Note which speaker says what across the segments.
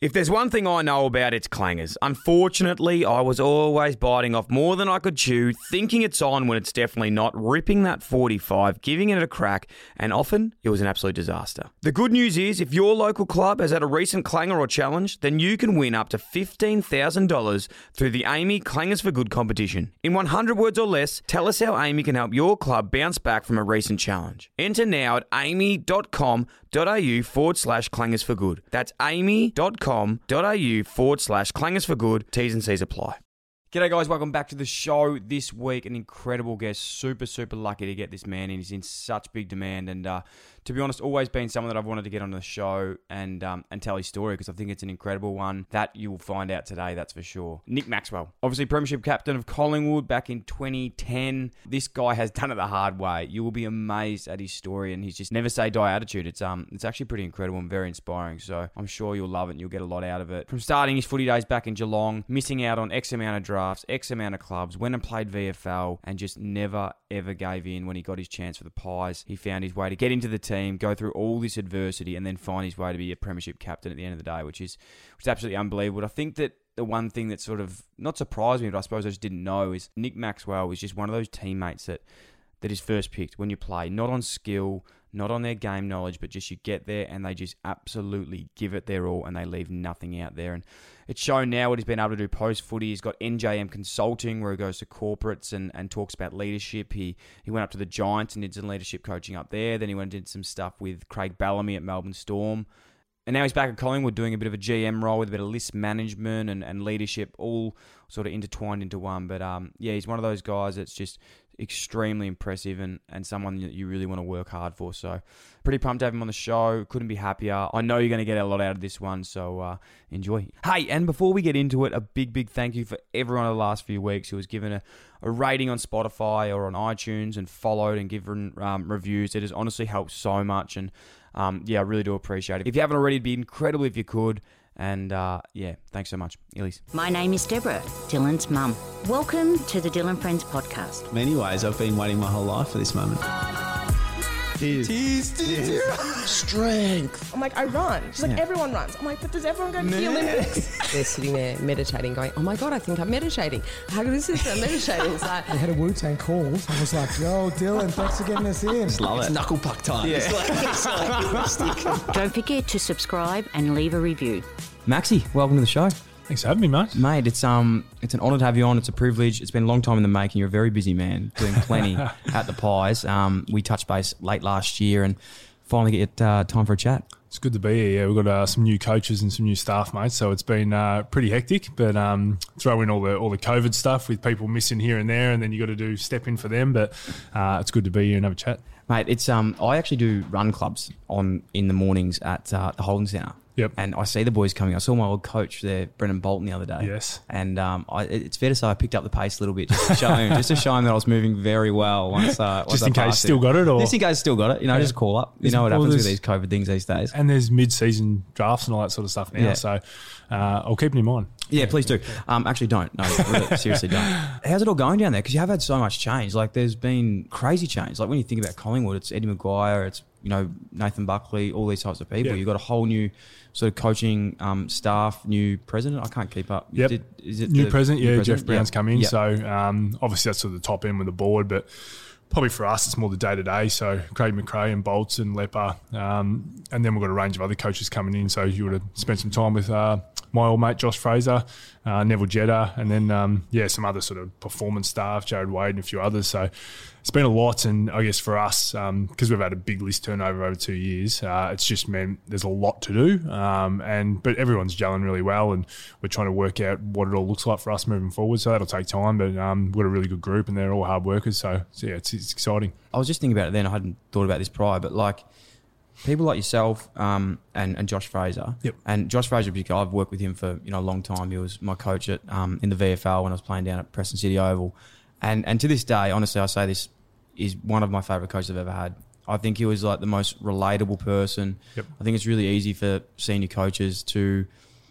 Speaker 1: If there's one thing I know about, it's clangers. Unfortunately, I was always biting off more than I could chew, thinking it's on when it's definitely not, ripping that 45, giving it a crack, and often it was an absolute disaster. The good news is, if your local club has had a recent clanger or challenge, then you can win up to $15,000 through the AAMI Clangers for Good competition. In 100 words or less, tell us how AAMI can help your club bounce back from a recent challenge. Enter now at aami.com.au forward slash clangers for good. That's aami.com.au forward slash clangers for good. T's and C's apply. G'day, guys. Welcome back to the show this week. An incredible guest. Super, super lucky to get this man in. He's in such big demand. And uh, to be honest, always been someone that I've wanted to get on the show and um, and tell his story because I think it's an incredible one that you will find out today, that's for sure. Nick Maxwell, obviously Premiership captain of Collingwood back in 2010. This guy has done it the hard way. You will be amazed at his story and he's just never say die attitude. It's um it's actually pretty incredible and very inspiring. So I'm sure you'll love it and you'll get a lot out of it. From starting his footy days back in Geelong, missing out on X amount of drafts, X amount of clubs, went and played VFL and just never ever gave in when he got his chance for the Pies. He found his way to get into the team, go through all this adversity, and then find his way to be a premiership captain at the end of the day, which is which is absolutely unbelievable. I think that the one thing that sort of not surprised me, but I suppose I just didn't know is Nick Maxwell was just one of those teammates that that is first picked when you play, not on skill, not on their game knowledge, but just you get there and they just absolutely give it their all and they leave nothing out there. And it's shown now what he's been able to do post footy. He's got NJM Consulting where he goes to corporates and, and talks about leadership. He he went up to the Giants and did some leadership coaching up there. Then he went and did some stuff with Craig Bellamy at Melbourne Storm. And now he's back at Collingwood doing a bit of a GM role with a bit of list management and, and leadership all sort of intertwined into one. But um, yeah, he's one of those guys that's just extremely impressive and, and someone that you really want to work hard for. So pretty pumped to have him on the show. Couldn't be happier. I know you're going to get a lot out of this one, so uh, enjoy. Hey, and before we get into it, a big, big thank you for everyone in the last few weeks who has given a, a rating on Spotify or on iTunes and followed and given um, reviews. It has honestly helped so much. And um, yeah, I really do appreciate it. If you haven't already, it'd be incredible if you could. And uh, yeah, thanks so much. Elise.
Speaker 2: My name is Deborah, Dylan's mum. Welcome to the Dylan Friends podcast.
Speaker 3: In many ways, I've been waiting my whole life for this moment. Tears.
Speaker 4: Tease, tease,
Speaker 3: Strength.
Speaker 4: I'm like, I run. She's like, everyone runs. I'm like, but does everyone go to the Olympics? They're sitting there meditating, going, oh my God, I think I'm meditating. How good is this? I'm meditating. It's like,
Speaker 5: I had a Wu Tang call. I was like, yo, Dylan, thanks for getting us in.
Speaker 3: Love it. It's knuckle puck time. Yeah. It's like, it's like
Speaker 2: Don't forget to subscribe and leave a review.
Speaker 1: Maxi, welcome to the show.
Speaker 6: Thanks for having me, mate.
Speaker 1: Mate, it's um, it's an honour to have you on. It's a privilege. It's been a long time in the making. You're a very busy man, doing plenty at the Pies. Um, we touched base late last year, and finally get uh, time for a chat.
Speaker 6: It's good to be here. Yeah, we've got uh, some new coaches and some new staff, mate. So it's been uh, pretty hectic. But um, throw in all the all the COVID stuff with people missing here and there, and then you got to do step in for them. But uh, it's good to be here and have a chat.
Speaker 1: Mate, it's um, I actually do run clubs on in the mornings at uh, the Holden Centre.
Speaker 6: Yep.
Speaker 1: And I see the boys coming. I saw my old coach there, Brendon Bolton, the other day.
Speaker 6: Yes.
Speaker 1: And um, I, it's fair to say I picked up the pace a little bit just to show him, just to show him that I was moving very well. Once, uh, once
Speaker 6: Just
Speaker 1: I
Speaker 6: in case,
Speaker 1: passed
Speaker 6: still
Speaker 1: him.
Speaker 6: got it, or
Speaker 1: just in case, still got it. You know,
Speaker 6: Yeah.
Speaker 1: just call up. You know what
Speaker 6: well,
Speaker 1: happens with these COVID things these days.
Speaker 6: and there's mid-season drafts and all that sort of stuff now.
Speaker 1: Yeah.
Speaker 6: So uh, I'll keep it in mind.
Speaker 1: Yeah, please do. Um, actually, don't. No, really, seriously, don't. How's it all going down there? Because you have had so much change. Like, there's been crazy change. Like when you think about Collingwood, it's Eddie McGuire, it's you know Nathan Buckley, all these types of people.
Speaker 6: Yeah.
Speaker 1: You've got a whole new sort of coaching um, staff, new president. I can't keep up.
Speaker 6: Yep.
Speaker 1: Did- is it
Speaker 6: New president, yeah,
Speaker 1: president?
Speaker 6: Jeff Browne's
Speaker 1: Yep.
Speaker 6: come in.
Speaker 1: Yep.
Speaker 6: So um, obviously that's sort of the top end with the board, but probably for us it's more the day to day. So Craig McRae and Bolts and Lepper, um, and then we've got a range of other coaches coming in. So you would have spent some time with uh, my old mate Josh Fraser, uh, Neville Jetta, and then um, yeah, some other sort of performance staff, Jared Wade and a few others. So it's been a lot, and I guess for us because we've had a big list turnover over two years, uh, it's just meant there's a lot to do. Um, and but everyone's gelling really well, and we're trying to work out what it all looks like for us moving forward. So that'll take time, but um, we've got a really good group, and they're all hard workers. So, so yeah, it's, it's exciting.
Speaker 1: I was just thinking about it then. I hadn't thought about this prior, but like people like yourself um, and, and Josh Fraser.
Speaker 6: Yep.
Speaker 1: And Josh Fraser, I've worked with him for you know a long time. He was my coach at um, in the VFL when I was playing down at Preston City Oval. and and to this day, honestly, I say this is one of my favourite coaches I've ever had. I think he was like the most relatable person.
Speaker 6: Yep.
Speaker 1: I think it's really easy for senior coaches to,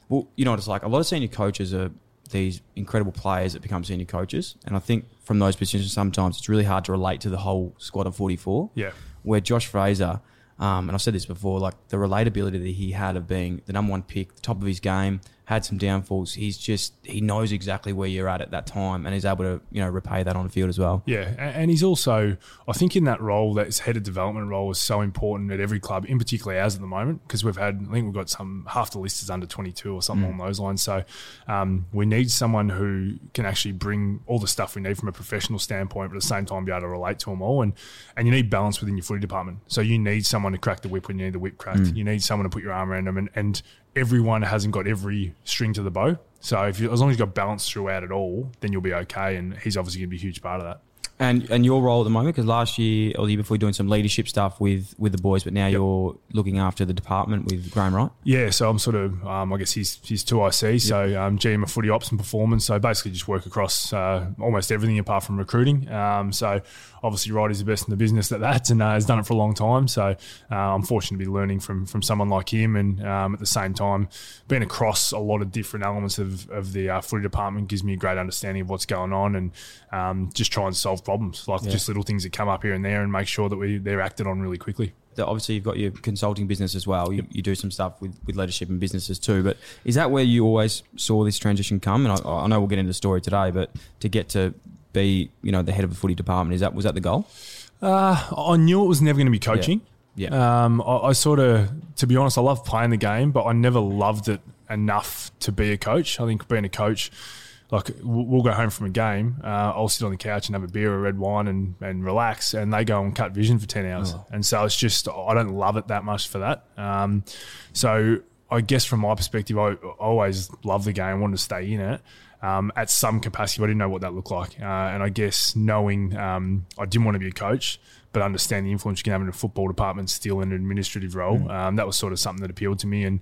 Speaker 1: well, you know what it's like. A lot of senior coaches are these incredible players that become senior coaches, and I think from those positions sometimes it's really hard to relate to the whole squad of forty four.
Speaker 6: Yeah.
Speaker 1: Where Josh Fraser, um, and I've said this before, like the relatability that he had of being the number one pick, the top of his game, had some downfalls. He's just he knows exactly where you're at at that time, and he's able to you know repay that on the field as well.
Speaker 6: Yeah, and he's also, I think, in that role, that his head of development role is so important at every club, in particular ours at the moment, because we've had, I think we've got some half the list is under 22 or something along those lines. So um, we need someone who can actually bring all the stuff we need from a professional standpoint, but at the same time be able to relate to them all. And and you need balance within your footy department. So you need someone to crack the whip when you need the whip cracked. You need someone to put your arm around them, and, and everyone hasn't got every string to the bow. So if you, as long as you've got balance throughout it all, then you'll be okay. And he's obviously going to be a huge part of that.
Speaker 1: And and your role at the moment, because last year or the year before, you're doing some leadership stuff with with the boys, but now you're looking after the department with Graham Wright.
Speaker 6: Yeah, so I'm sort of, um, I guess he's he's two IC, so um, GM of footy ops and performance. So basically, just work across uh, almost everything apart from recruiting. Um, so obviously, Wright is the best in the business at that, and uh, has done it for a long time. So uh, I'm fortunate to be learning from from someone like him, and um, at the same time, being across a lot of different elements of of the uh, footy department gives me a great understanding of what's going on, and um, just try and solve problems like just little things that come up here and there, and make sure that we they're acted on really quickly.
Speaker 1: obviously you've got your consulting business as well. You, you do some stuff with, with leadership and businesses too. But is that where you always saw this transition come? And I, I know we'll get into the story today, but to get to be you know the head of a footy department is that was that the goal?
Speaker 6: Uh, I knew it was never going to be coaching.
Speaker 1: Yeah.
Speaker 6: Um, I, I sort of, to be honest, I love playing the game, but I never loved it enough to be a coach. I think being a coach, like we'll go home from a game, uh, I'll sit on the couch and have a beer or red wine and, and relax, and they go and cut vision for ten hours, and so it's just I don't love it that much for that. Um, so I guess from my perspective, I, I always loved the game, wanted to stay in it. Um, at some capacity, but I didn't know what that looked like, uh, and I guess knowing um, I didn't want to be a coach, but understand the influence you can have in a football department, still in an administrative role. Um, that was sort of something that appealed to me, and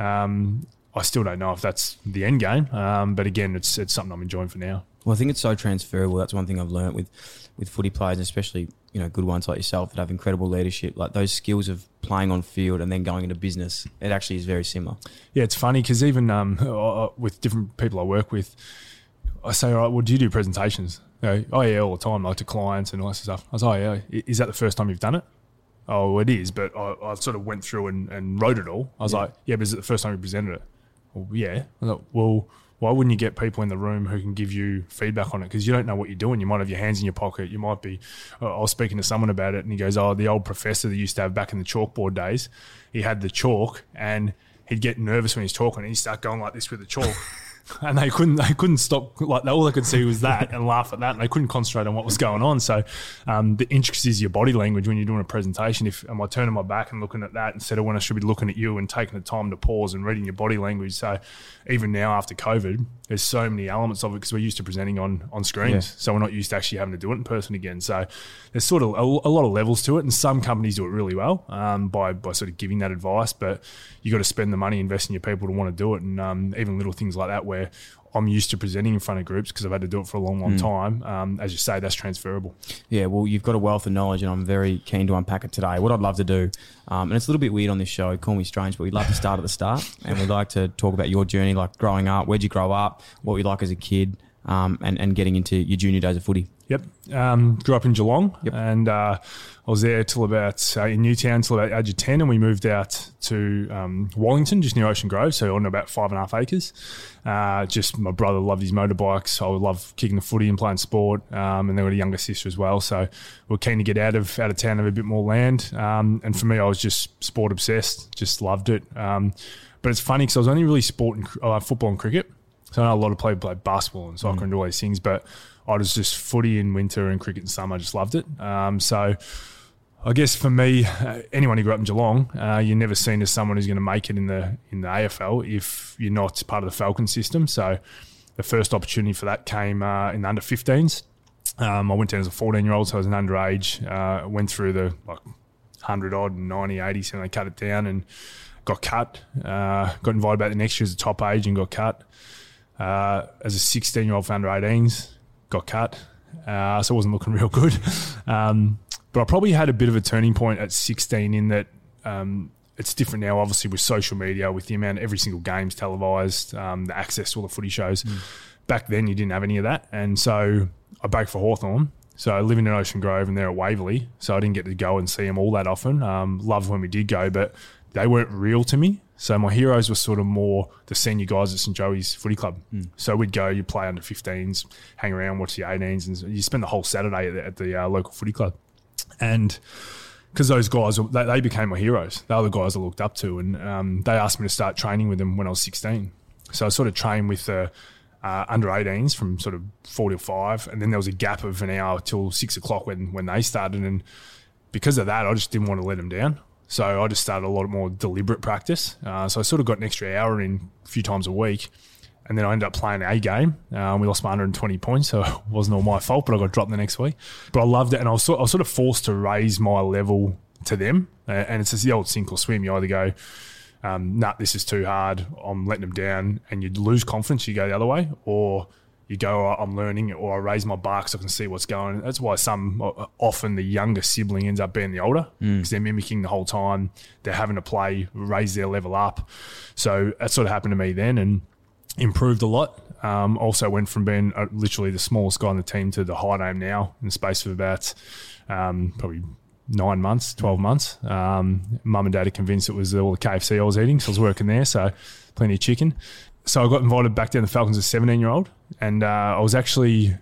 Speaker 6: um, I still don't know if that's the end game. Um, but again, it's it's something I'm enjoying for now.
Speaker 1: Well, I think it's so transferable. That's one thing I've learnt with with footy players, especially you know good ones like yourself that have incredible leadership. Like those skills of playing on field and then going into business, it actually is very similar.
Speaker 6: Yeah, it's funny because even um, with different people I work with, I say, all right, well, do you do presentations? They go, oh, yeah, all the time, like to clients and all that stuff. I was like, oh, yeah, is that the first time you've done it? Oh, it is, but I, I sort of went through and, and wrote it all. I was like, yeah, but is it the first time you presented it? Well, yeah. Thought, well, why wouldn't you get people in the room who can give you feedback on it? Because you don't know what you're doing. You might have your hands in your pocket. You might be. uh, I was speaking to someone about it, and he goes, "Oh, the old professor that used to have back in the chalkboard days, he had the chalk, and he'd get nervous when he's talking, and he'd start going like this with the chalk." And they couldn't, they couldn't stop. Like all they could see was that and laugh at that, and they couldn't concentrate on what was going on. So, um, the intricacies of your body language when you're doing a presentation. If am I turning my back and looking at that instead of when I should be looking at you and taking the time to pause and reading your body language. So, even now after COVID, there's so many elements of it because we're used to presenting on on screens,
Speaker 1: Yeah.
Speaker 6: so we're not used to actually having to do it in person again. So, there's sort of a, a lot of levels to it, and some companies do it really well um, by by sort of giving that advice. But you got to spend the money, invest in your people to want to do it, and um, even little things like that where I'm used to presenting in front of groups because I've had to do it for a long, long time. Um, as you say, that's transferable.
Speaker 1: Yeah, well, you've got a wealth of knowledge, and I'm very keen to unpack it today. What I'd love to do, um, and it's a little bit weird on this show, call me strange, but we'd love to start at the start, and we'd like to talk about your journey, like growing up, where'd you grow up, what were you like as a kid, um, and, and getting into your junior days of footy.
Speaker 6: Yep. Um, grew up in Geelong,
Speaker 1: Yep.
Speaker 6: and uh, I was there till about uh, in Newtown till about age of ten, and we moved out to um, Wallington, just near Ocean Grove, so on about five and a half acres. Uh, just my brother loved his motorbikes. I would love kicking the footy and playing sport, um, and then got a younger sister as well. So we are keen to get out of out of town, have a bit more land. Um, and for me, I was just sport obsessed, just loved it. Um, but it's funny because I was only really sport and, uh, football and cricket. So I know a lot of people play basketball and soccer and all these things, but I was just footy in winter and cricket in summer. I just loved it. Um, so I guess for me, uh, anyone who grew up in Geelong, uh, you're never seen as someone who's going to make it in the in the AFL if you're not part of the Falcon system. So the first opportunity for that came uh, in the under 15s. Um, I went down as a 14 year old, so I was an underage. Uh, went through the like 100 odd and 90, 80, so they cut it down and got cut. Uh, got invited back the next year as a top age and got cut. Uh, as a 16 year old for under 18s, got cut. uh, so it wasn't looking real good. Um, but I probably had a bit of a turning point at 16 in that um, it's different now, obviously, with social media, with the amount every single game's televised, um, the access to all the footy shows. Back then, you didn't have any of that. And so I baked for Hawthorn. So I live in Ocean Grove and they're at Waverley. So I didn't get to go and see them all that often. Um, loved when we did go, but they weren't real to me. So my heroes were sort of more the senior guys at St Joey's Footy Club. So we'd go, you play under 15s, hang around, watch the 18s, and you spend the whole Saturday at the, at the uh, local footy club. And because those guys, they, they became my heroes. They were the guys I looked up to, and um, they asked me to start training with them when I was 16. So I sort of trained with the uh, under 18s from sort of four to five, and then there was a gap of an hour till six o'clock when when they started, and because of that, I just didn't want to let them down. So I just started a lot more deliberate practice. Uh, so I sort of got an extra hour in a few times a week. And then I ended up playing a game. Um, we lost by 120 points, so it wasn't all my fault, but I got dropped the next week. But I loved it, and I was sort, I was sort of forced to raise my level to them. Uh, and it's just the old sink or swim. You either go, um, nah, this is too hard, I'm letting them down, and you lose confidence, you go the other way, or you go, "Oh, I'm learning, or I raise my bar so I can see what's going. On. That's why some, uh, often the younger sibling ends up being the older, because they're mimicking the whole time. They're having to play, raise their level up. So that sort of happened to me then, and improved a lot. Um, also went from being uh, literally the smallest guy on the team to the high name now in the space of about um, probably nine months, 12 months. Um, Mum and dad are convinced it was all the KFC I was eating, so I was working there, so plenty of chicken. So I got invited back down to Falcons as a 17 year old, and uh, I was actually,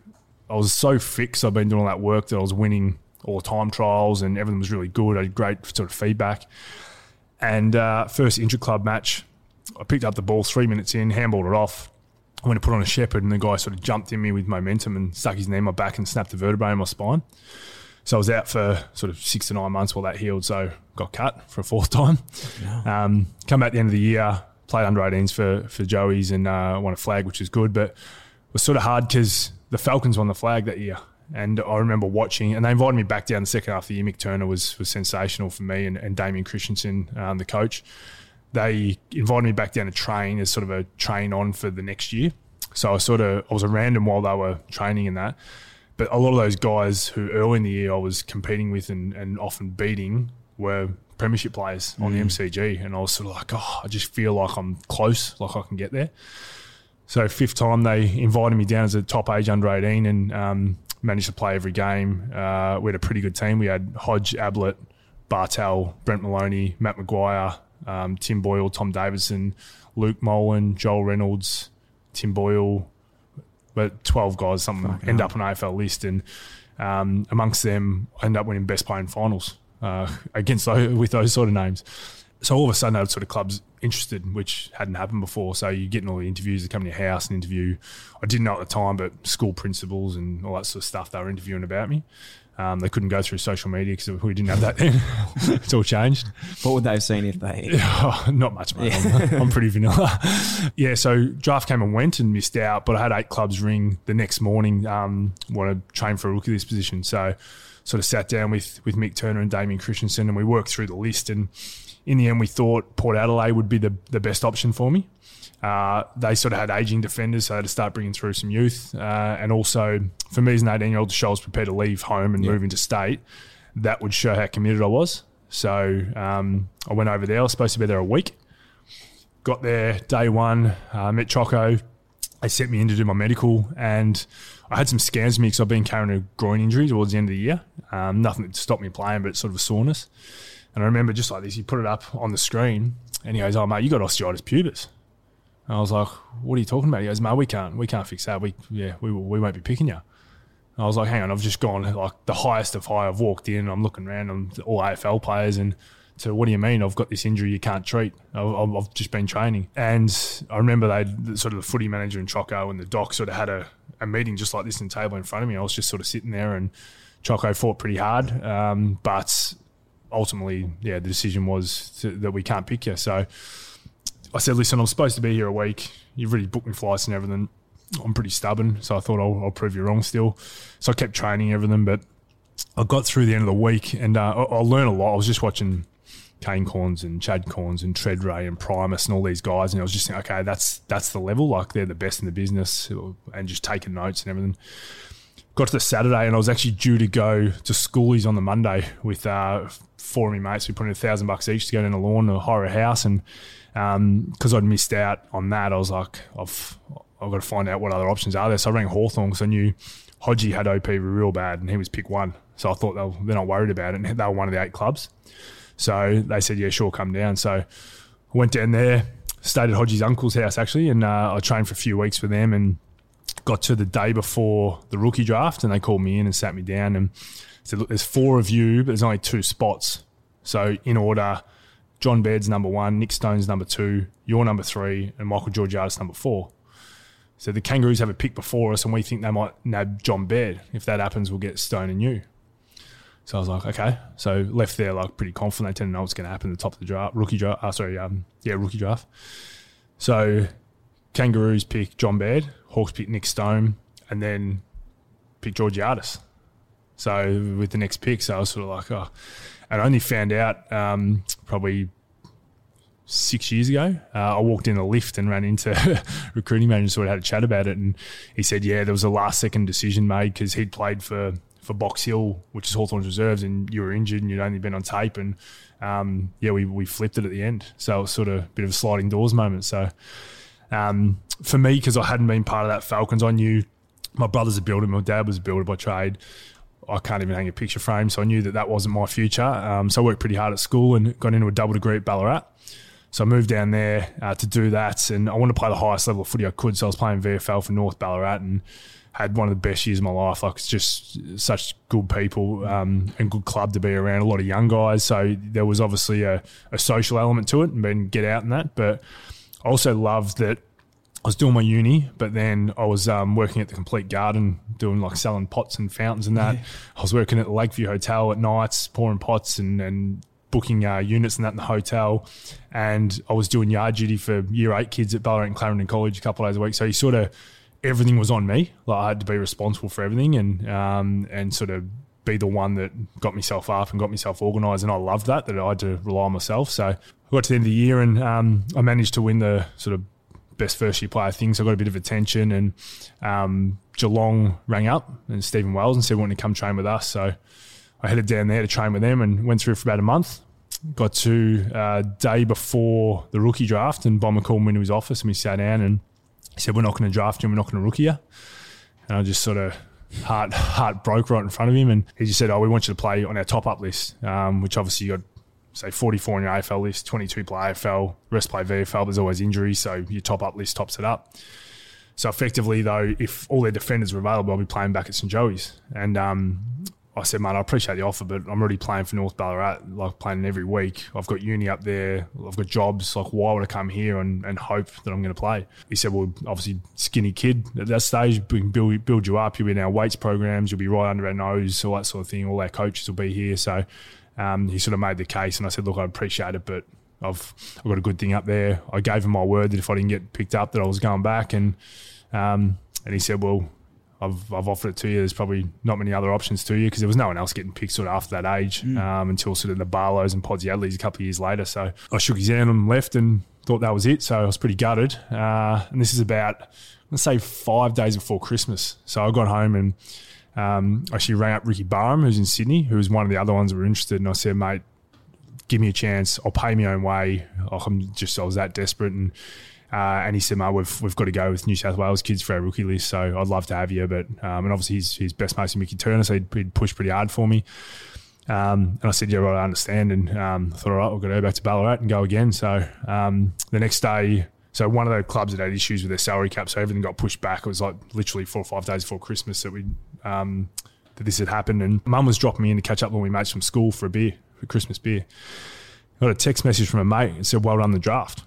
Speaker 6: I was so fixed. I've been doing all that work that I was winning all the time trials, and everything was really good. I had great sort of feedback. And uh, first intra club match, I picked up the ball three minutes in, handballed it off. I went to put on a shepherd, and the guy sort of jumped in me with momentum and stuck his knee in my back and snapped the vertebrae in my spine. So I was out for sort of six to nine months while that healed. So got cut for a fourth time. Um, come back at the end of the year, played under 18s for for Joey's and uh, won a flag, which is good. But was sort of hard because the Falcons won the flag that year. And I remember watching, and they invited me back down the second half of the year. Mick Turner was was sensational for me, and, and Damien Christensen, um, the coach. They invited me back down to train as sort of a train on for the next year. So I sort of I was a random while they were training in that. But a lot of those guys who early in the year I was competing with and, and often beating were premiership players on the MCG. And I was sort of like, oh, I just feel like I'm close, like I can get there. So fifth time they invited me down as a top age under 18 and um, managed to play every game. Uh, we had a pretty good team. We had Hodge, Ablett, Bartel, Brent Moloney, Matt McGuire, um, Tim Boyle, Tom Davidson, Luke Molan, Joel Reynolds, Tim Boyle, but 12 guys, something end up on AFL list. And um, amongst them, I end up winning best player in finals uh, against those, with those sort of names. So all of a sudden, those sort of clubs interested, which hadn't happened before. So you're getting all the interviews, they come to your house and interview. I didn't know at the time, but school principals and all that sort of stuff, they were interviewing about me. Um, they couldn't go through social media because we didn't have that then. it's all changed.
Speaker 3: What would they have seen if they?
Speaker 6: Oh, not much, mate. I'm, I'm pretty vanilla. yeah, so draft came and went and missed out, but I had eight clubs ring the next morning. Um, want to train for a rookie this position, so sort of sat down with with Mick Turner and Damien Christensen, and we worked through the list. And in the end, we thought Port Adelaide would be the the best option for me. Uh, they sort of had aging defenders, so I had to start bringing through some youth. Uh, and also, for me as an 18 year old to show I was prepared to leave home and move into state, that would show how committed I was. So um, I went over there. I was supposed to be there a week. Got there day one, uh, met Choco. They sent me in to do my medical, and I had some scans me because I've been carrying a groin injury towards the end of the year. Um, nothing to stop me playing, but sort of a soreness. And I remember just like this, he put it up on the screen, and he goes, "Oh mate, you got osteitis pubis." And I was like, "What are you talking about?" He goes, "Mate, we can't, we can't fix that. We, yeah, we, we won't be picking you." And I was like, "Hang on, I've just gone like the highest of high. I've walked in, I'm looking around, I'm all AFL players, and so what do you mean? I've got this injury you can't treat. I've, I've just been training." And I remember they sort of the footy manager and Choco and the doc sort of had a, a meeting just like this in the table in front of me. I was just sort of sitting there, and Choco fought pretty hard, um, but ultimately, yeah, the decision was to, that we can't pick you. So I said, listen, I'm supposed to be here a week. You've already booked me flights and everything. I'm pretty stubborn, so I thought I'll, I'll prove you wrong still. So I kept training everything, but I got through the end of the week and uh, I, I learned a lot. I was just watching Kane Cornes and Chad Cornes and Tredrea and Primus and all these guys, and I was just thinking, okay, that's that's the level. Like they're the best in the business, and just taking notes and everything. Got to the Saturday and I was actually due to go to schoolies on the Monday with uh, four of my mates. We put in a thousand bucks each to go down the Lorne to hire a house. And because I'd missed out on that, I was like, I've, I've got to find out what other options are there. So I rang Hawthorn because I knew Hodgie had OP real bad and he was pick one. So I thought they they're not worried about it. And they were one of the eight clubs. So they said, yeah, sure, come down. So I went down there, stayed at Hodgie's uncle's house actually, and uh, I trained for a few weeks with them and got to the day before the rookie draft and they called me in and sat me down and said, look, there's four of you, but there's only two spots. So in order, John Baird's number one, Nick Stone's number two, you're number three, and Michael Georgiades number four. So the Kangaroos have a pick before us, and we think they might nab John Baird. If that happens, we'll get Stone and you. So I was like, okay. So left there like pretty confident. They didn't know what's going to happen at the top of the draft, rookie draft. Uh, sorry, um, yeah, rookie draft. So Kangaroos pick John Baird, Hawks pick Nick Stone, and then pick Georgiades. So with the next pick, so I was sort of like, oh, and I only found out um, probably six years ago. Uh, I walked in a lift and ran into recruiting manager, sort of had a chat about it, and he said, yeah, there was a last second decision made because he'd played for for Box Hill, which is Hawthorn's reserves, and you were injured and you'd only been on tape, and um, yeah, we we flipped it at the end. So it was sort of a bit of a sliding doors moment. So um, for me, because I hadn't been part of that Falcons, I knew my brother's a builder, my dad was a builder by trade. I can't even hang a picture frame, so I knew that that wasn't my future. Um, so I worked pretty hard at school and got into a double degree at Ballarat. So I moved down there uh, to do that, and I wanted to play the highest level of footy I could. So I was playing VFL for North Ballarat and had one of the best years of my life. Like it's just such good people um, and good club to be around. A lot of young guys, so there was obviously a, a social element to it and being get out and that. But I also loved that I was doing my uni, but then I was um, working at the Complete Garden, doing like selling pots and fountains and that. Yeah. I was working at the Lakeview Hotel at nights, pouring pots and, and booking uh, units and that in the hotel. And I was doing yard duty for year eight kids at Ballarat and Clarendon College a couple of days a week. So you sort of everything was on me. Like I had to be responsible for everything and um, and sort of be the one that got myself up and got myself organised. And I loved that that I had to rely on myself. So I got to the end of the year and um, I managed to win the sort of best first year player things. I got a bit of attention, and um, Geelong rang up and Stephen Wells and said, "Want to come train with us?" So I headed down there to train with them and went through for about a month. Got to uh, day before the rookie draft, and Bomber called me into his office and we sat down and he said, "We're not going to draft you, we're not going to rookie you." And I just sort of heart heart broke right in front of him, and he just said, "Oh, we want you to play on our top up list," um, which obviously you got say 44 in your AFL list, 22 play AFL, rest play VFL. There's always injuries, so your top up list tops it up. So effectively, though, if all their defenders were available, I'll be playing back at St Joey's. And um, I said, mate, I appreciate the offer, but I'm already playing for North Ballarat, like playing every week. I've got uni up there. I've got jobs. Like, why would I come here and, and hope that I'm going to play? He said, well, obviously, skinny kid at that stage, we can build, build you up. You'll be in our weights programs. You'll be right under our nose, all that sort of thing. All our coaches will be here. So um, he sort of made the case, and I said, "Look, I appreciate it, but I've I've got a good thing up there." I gave him my word that if I didn't get picked up, that I was going back, and um, and he said, "Well." I've, I've offered it to you. There's probably not many other options to you because there was no one else getting picked sort of after that age mm. um, until sort of the Barlows and Podsiadlys a couple of years later. So I shook his hand and left and thought that was it. So I was pretty gutted. Uh, and this is about, let's say, five days before Christmas. So I got home and um, I actually rang up Ricky Barham, who's in Sydney, who was one of the other ones that were interested, and I said, mate, give me a chance. I'll pay my own way. I'm just I was that desperate, and uh, and he said, mate, we've we've got to go with New South Wales kids for our rookie list, so I'd love to have you. But um, and obviously he's his best mate's Mickey Turner, so he'd, he'd pushed pretty hard for me. Um, and I said, yeah, right, I understand. And um, I thought, all right, we'll go back to Ballarat and go again. So um, the next day, so one of the clubs that had issues with their salary cap, so everything got pushed back. It was like literally four or five days before Christmas that we um, that this had happened. And mum was dropping me in to catch up with my mates from school for a beer, for Christmas beer. I got a text message from a mate and said, "Well done the draft."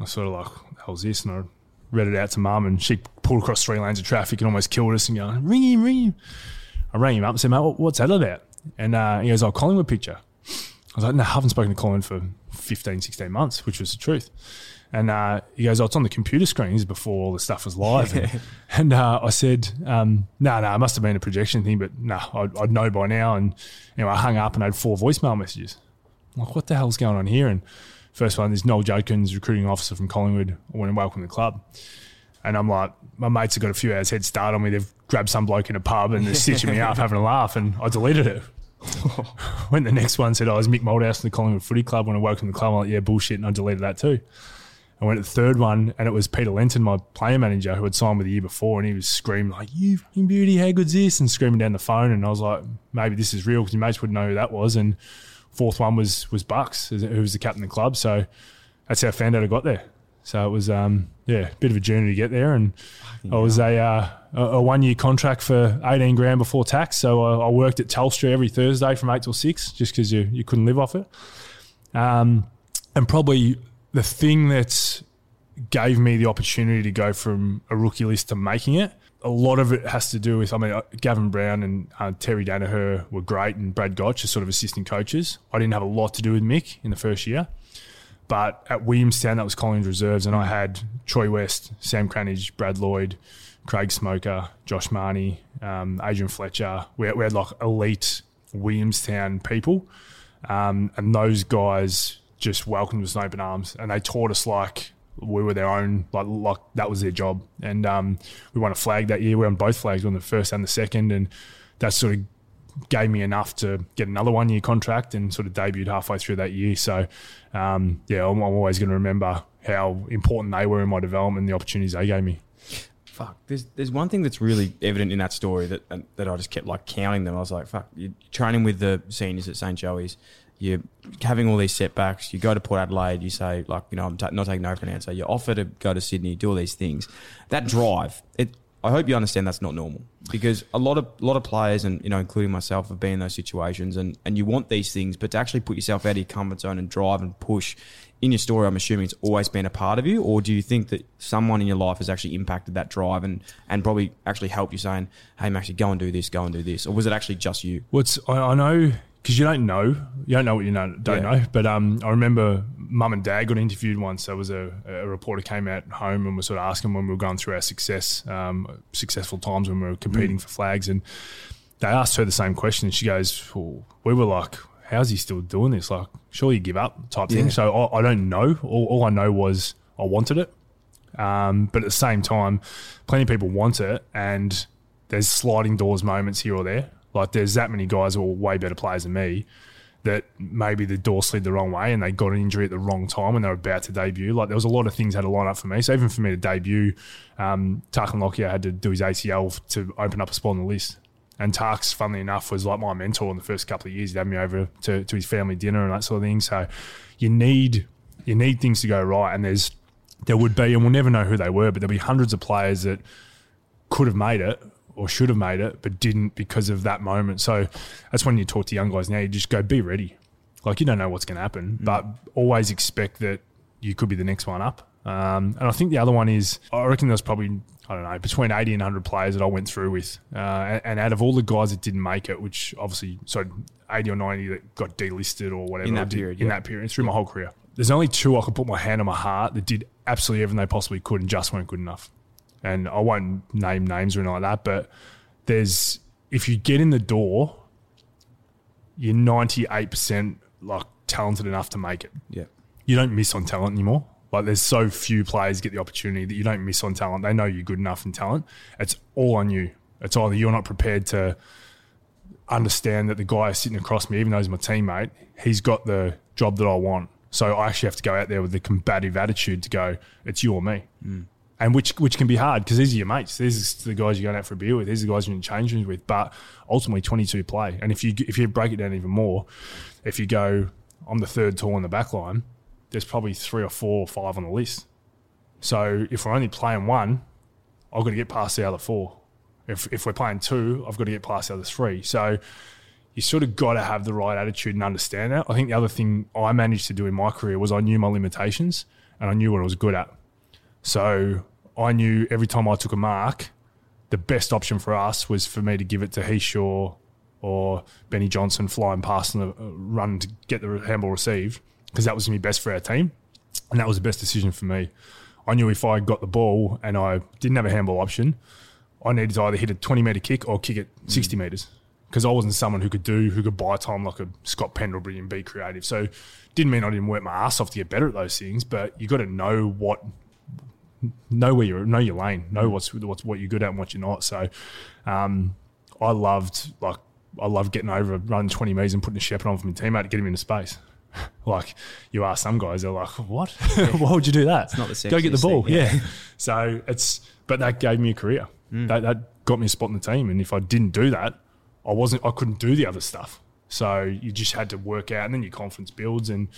Speaker 6: I sort of like, "How's this?" And I read it out to mum, and she pulled across three lanes of traffic and almost killed us. And going, "Ring him, ring him." I rang him up and said, "Mate, what's that about?" And uh, he goes, "Oh, Collingwood picture." I was like, "No, I haven't spoken to Colin for 15, 16 months," which was the truth. And uh, he goes, "Oh, it's on the computer screens before all the stuff was live." and, and uh, I said, um, "No, no, it must have been a projection thing, but no, I'd, I'd, know by now." And anyway, I hung up and I had four voicemail messages. I'm like, what the hell's going on here? And first one is Noel Judkins, recruiting officer from Collingwood. I want to welcome the club. And I'm like, my mates have got a few hours head start on me. They've grabbed some bloke in a pub and they're stitching me up, having a laugh, and I deleted it. when the next one, said, oh, I was Mick Malthouse in the Collingwood Footy Club. When I woke from the club, I'm like, yeah, bullshit, and I deleted that too. I went to the third one, and it was Peter Lenton, my player manager, who had signed with the year before, and he was screaming like, "You fucking beauty, how good's this?" and screaming down the phone. And I was like, maybe this is real because your mates would know who that was. And fourth one was was Bucks, who was the captain of the club. So that's how I found out I got there. So it was, um, yeah, a bit of a journey to get there, and I was a uh, a, a one year contract for eighteen grand before tax. So I, I worked at Telstra every Thursday from eight till six, just because you you couldn't live off it. Um, and probably the thing that gave me the opportunity to go from a rookie list to making it. A lot of it has to do with, I mean, uh, Gavin Brown and uh, Terry Danaher were great, and Brad Gotch are sort of assistant coaches. I didn't have a lot to do with Mick in the first year. But at Williamstown, that was Collins Reserves, and I had Troy West, Sam Cranage, Brad Lloyd, Craig Smoker, Josh Marnie, um, Adrian Fletcher. We had, we had like elite Williamstown people, um, and those guys just welcomed us with open arms, and they taught us like we were their own, like like that was their job. And um, we won a flag that year. We won both flags, we won the first and the second, and that sort of gave me enough to get another one year contract and sort of debuted halfway through that year. So, um, yeah, I'm, I'm always going to remember how important they were in my development and the opportunities they gave me.
Speaker 1: Fuck, there's there's one thing that's really evident in that story that that I just kept like counting them. I was like, fuck, you're training with the seniors at St Joey's, you're having all these setbacks. You go to Port Adelaide, you say like, you know, I'm ta- not taking no for an answer. You offer to go to Sydney, do all these things. That drive, it. I hope you understand that's not normal because a lot of lot of players and you know, including myself, have been in those situations, and and you want these things, but to actually put yourself out of your comfort zone and drive and push. In your story, I'm assuming it's always been a part of you, or do you think that someone in your life has actually impacted that drive and, and probably actually helped you saying, "Hey, Maxie, go and do this, go and do this," or was it actually just you?
Speaker 6: What's I, I know because you don't know, you don't know what you know, don't
Speaker 1: Yeah.
Speaker 6: know. But um, I remember mum and dad got interviewed once. There was a, a reporter came out home and was sort of asking when we were going through our success, um, successful times when we were competing for flags, and they asked her the same question. And she goes, well, "We were like, how's he still doing this? Like, surely you give up type thing." So I, I don't know. All, all I know was I wanted it. Um, but at the same time, plenty of people want it, and there's sliding doors moments here or there. Like there's that many guys who are way better players than me that maybe the door slid the wrong way and they got an injury at the wrong time when they were about to debut. Like there was a lot of things had to line up for me. So even for me to debut, um, Tarkyn Lockyer had to do his ACL to open up a spot on the list. And Tarks, funnily enough, was like my mentor in the first couple of years. He'd have me over to, to his family dinner and that sort of thing. So you need you need things to go right. And there's there would be, and we'll never know who they were, but there'll be hundreds of players that could have made it or should have made it, but didn't because of that moment. So that's when you talk to young guys now, you just go, be ready. Like you don't know what's going to happen, but always expect that you could be the next one up. Um, and I think the other one is, I reckon there's probably, I don't know, between 80 and 100 players that I went through with. Uh, and, and out of all the guys that didn't make it, which obviously, so 80 or 90 that got delisted or whatever.
Speaker 1: In that
Speaker 6: did-
Speaker 1: period,
Speaker 6: In
Speaker 1: yeah.
Speaker 6: that period, through my whole career. There's only two I could put my hand on my heart that did absolutely everything they possibly could and just weren't good enough. And I won't name names or anything like that, but there's if you get in the door, you're 98% like talented enough to make it.
Speaker 1: Yeah.
Speaker 6: You don't miss on talent anymore. Like there's so few players get the opportunity that you don't miss on talent. They know you're good enough in talent. It's all on you. It's either you're not prepared to understand that the guy sitting across me, even though he's my teammate, he's got the job that I want. So I actually have to go out there with the combative attitude to go, it's you or me. Mm. And which which can be hard because these are your mates. These are the guys you're going out for a beer with. These are the guys you're in change rooms with. But ultimately, 22 play. And if you if you break it down even more, if you go, I'm the third tall in the back line, there's probably three or four or five on the list. So if we're only playing one, I've got to get past the other four. If, if we're playing two, I've got to get past the other three. So you sort of got to have the right attitude and understand that. I think the other thing I managed to do in my career was I knew my limitations and I knew what I was good at. So I knew every time I took a mark, the best option for us was for me to give it to Heath or Benny Johnson flying past and run to get the handball received because that was going to be best for our team. And that was the best decision for me. I knew if I got the ball and I didn't have a handball option, I needed to either hit a 20 metre kick or kick it mm. 60 metres because I wasn't someone who could do, who could buy time like a Scott Pendlebury and be creative. So didn't mean I didn't work my ass off to get better at those things, but you got to know what know where you're, know your lane, know what's what's what you're good at and what you're not. So, um, I loved like I loved getting over running 20 meters and putting a shepherd on for my teammate to get him into space. like you ask some guys, they're like, "What? Why would you do that? It's
Speaker 1: not the
Speaker 6: Go get the ball."
Speaker 1: thing,
Speaker 6: yeah.
Speaker 1: yeah.
Speaker 6: so it's but that gave me a career. That that got me a spot in the team, and if I didn't do that, I wasn't. I couldn't do the other stuff. So you just had to work out, and then your confidence builds. And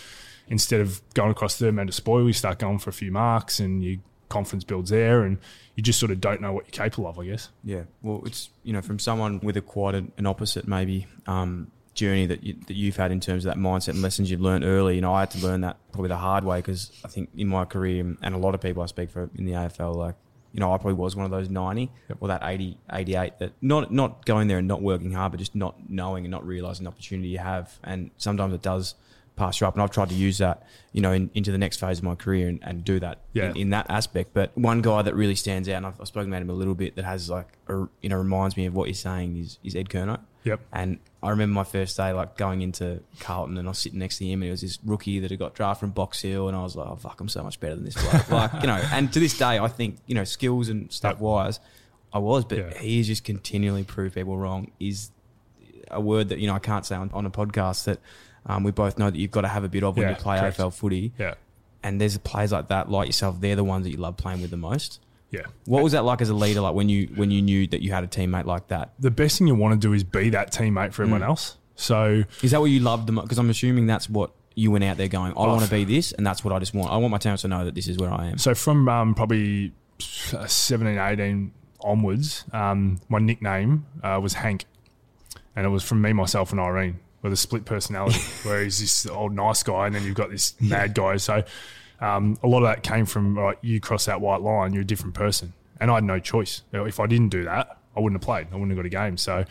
Speaker 6: instead of going across third man to spoil, you start going for a few marks, and your confidence builds there, and you just sort of don't know what you're capable of. I guess.
Speaker 1: Yeah, well, it's you know from someone with a quite an, opposite maybe um, journey that you, that you've had in terms of that mindset and lessons you've learned early. You know, I had to learn that probably the hard way because I think in my career and a lot of people I speak for in the AFL, like you know, I probably was one of those 90 or that 80, 88 that not not going there and not working hard, but just not knowing and not realizing the opportunity you have. And sometimes it does pass you up. And I've tried to use that, you know, in, into the next phase of my career and, and do that
Speaker 6: Yeah.
Speaker 1: in, in that aspect. But one guy that really stands out, and I've, I've spoken about him a little bit, that has like, a, you know, reminds me of what you're saying is, is Ed Curnow.
Speaker 6: Yep.
Speaker 1: And I remember my first day, like going into Carlton, and I was sitting next to him, and it was this rookie that had got drafted from Box Hill, and I was like, "Oh fuck, I'm so much better than this bloke." like you know, and to this day, I think you know, skills and stuff
Speaker 6: Yep.
Speaker 1: wise, I was, but
Speaker 6: Yeah.
Speaker 1: he is just continually prove people wrong. Is a word that you know I can't say on, on a podcast that um, we both know that you've got to have a bit of when
Speaker 6: Yeah,
Speaker 1: you play
Speaker 6: correct.
Speaker 1: AFL footy.
Speaker 6: Yeah.
Speaker 1: And there's players like that, like yourself, they're the ones that you love playing with the most.
Speaker 6: Yeah.
Speaker 1: What was that like as a leader? Like when you when you knew that you had a teammate like that?
Speaker 6: The best thing you want to do is be that teammate for everyone
Speaker 1: Mm.
Speaker 6: else. So
Speaker 1: Is that what you loved the most? Because I'm assuming that's what you went out there going. I want to be this, and that's what I just want. I want my teammates to know that this is where I am.
Speaker 6: So from um, probably 17, 18 onwards, um, my nickname uh, was Hank, and it was from me, myself, and Irene with a split personality, where he's this old nice guy, and then you've got this mad guy. So um, a lot of that came from right, you cross that white line, you're a different person, and I had no choice. If I didn't do that, I wouldn't have played. I wouldn't have got a game. So.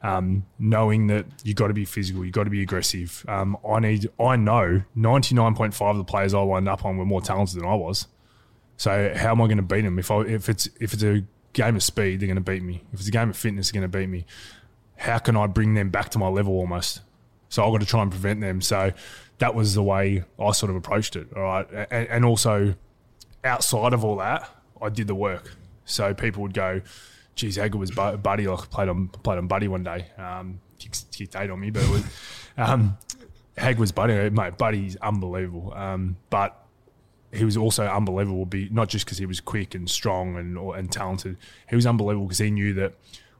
Speaker 6: Um, knowing that you got to be physical, you got to be aggressive. Um, I need, I know, ninety nine point five of the players I lined up on were more talented than I was. So how am I going to beat them if I if it's if it's a game of speed, they're going to beat me. If it's a game of fitness, they're going to beat me. How can I bring them back to my level almost? So I've got to try and prevent them. So that was the way I sort of approached it. All right, and, and also outside of all that, I did the work. So people would go, "Geez, good was Bu- Buddy?" Like played on played on Buddy one day. Um, kicked, kicked eight on me, but it was. Um, Hag was Buddy, mate. Buddy's unbelievable. Um, but he was also unbelievable. Be not just because he was quick and strong and and talented. He was unbelievable because he knew that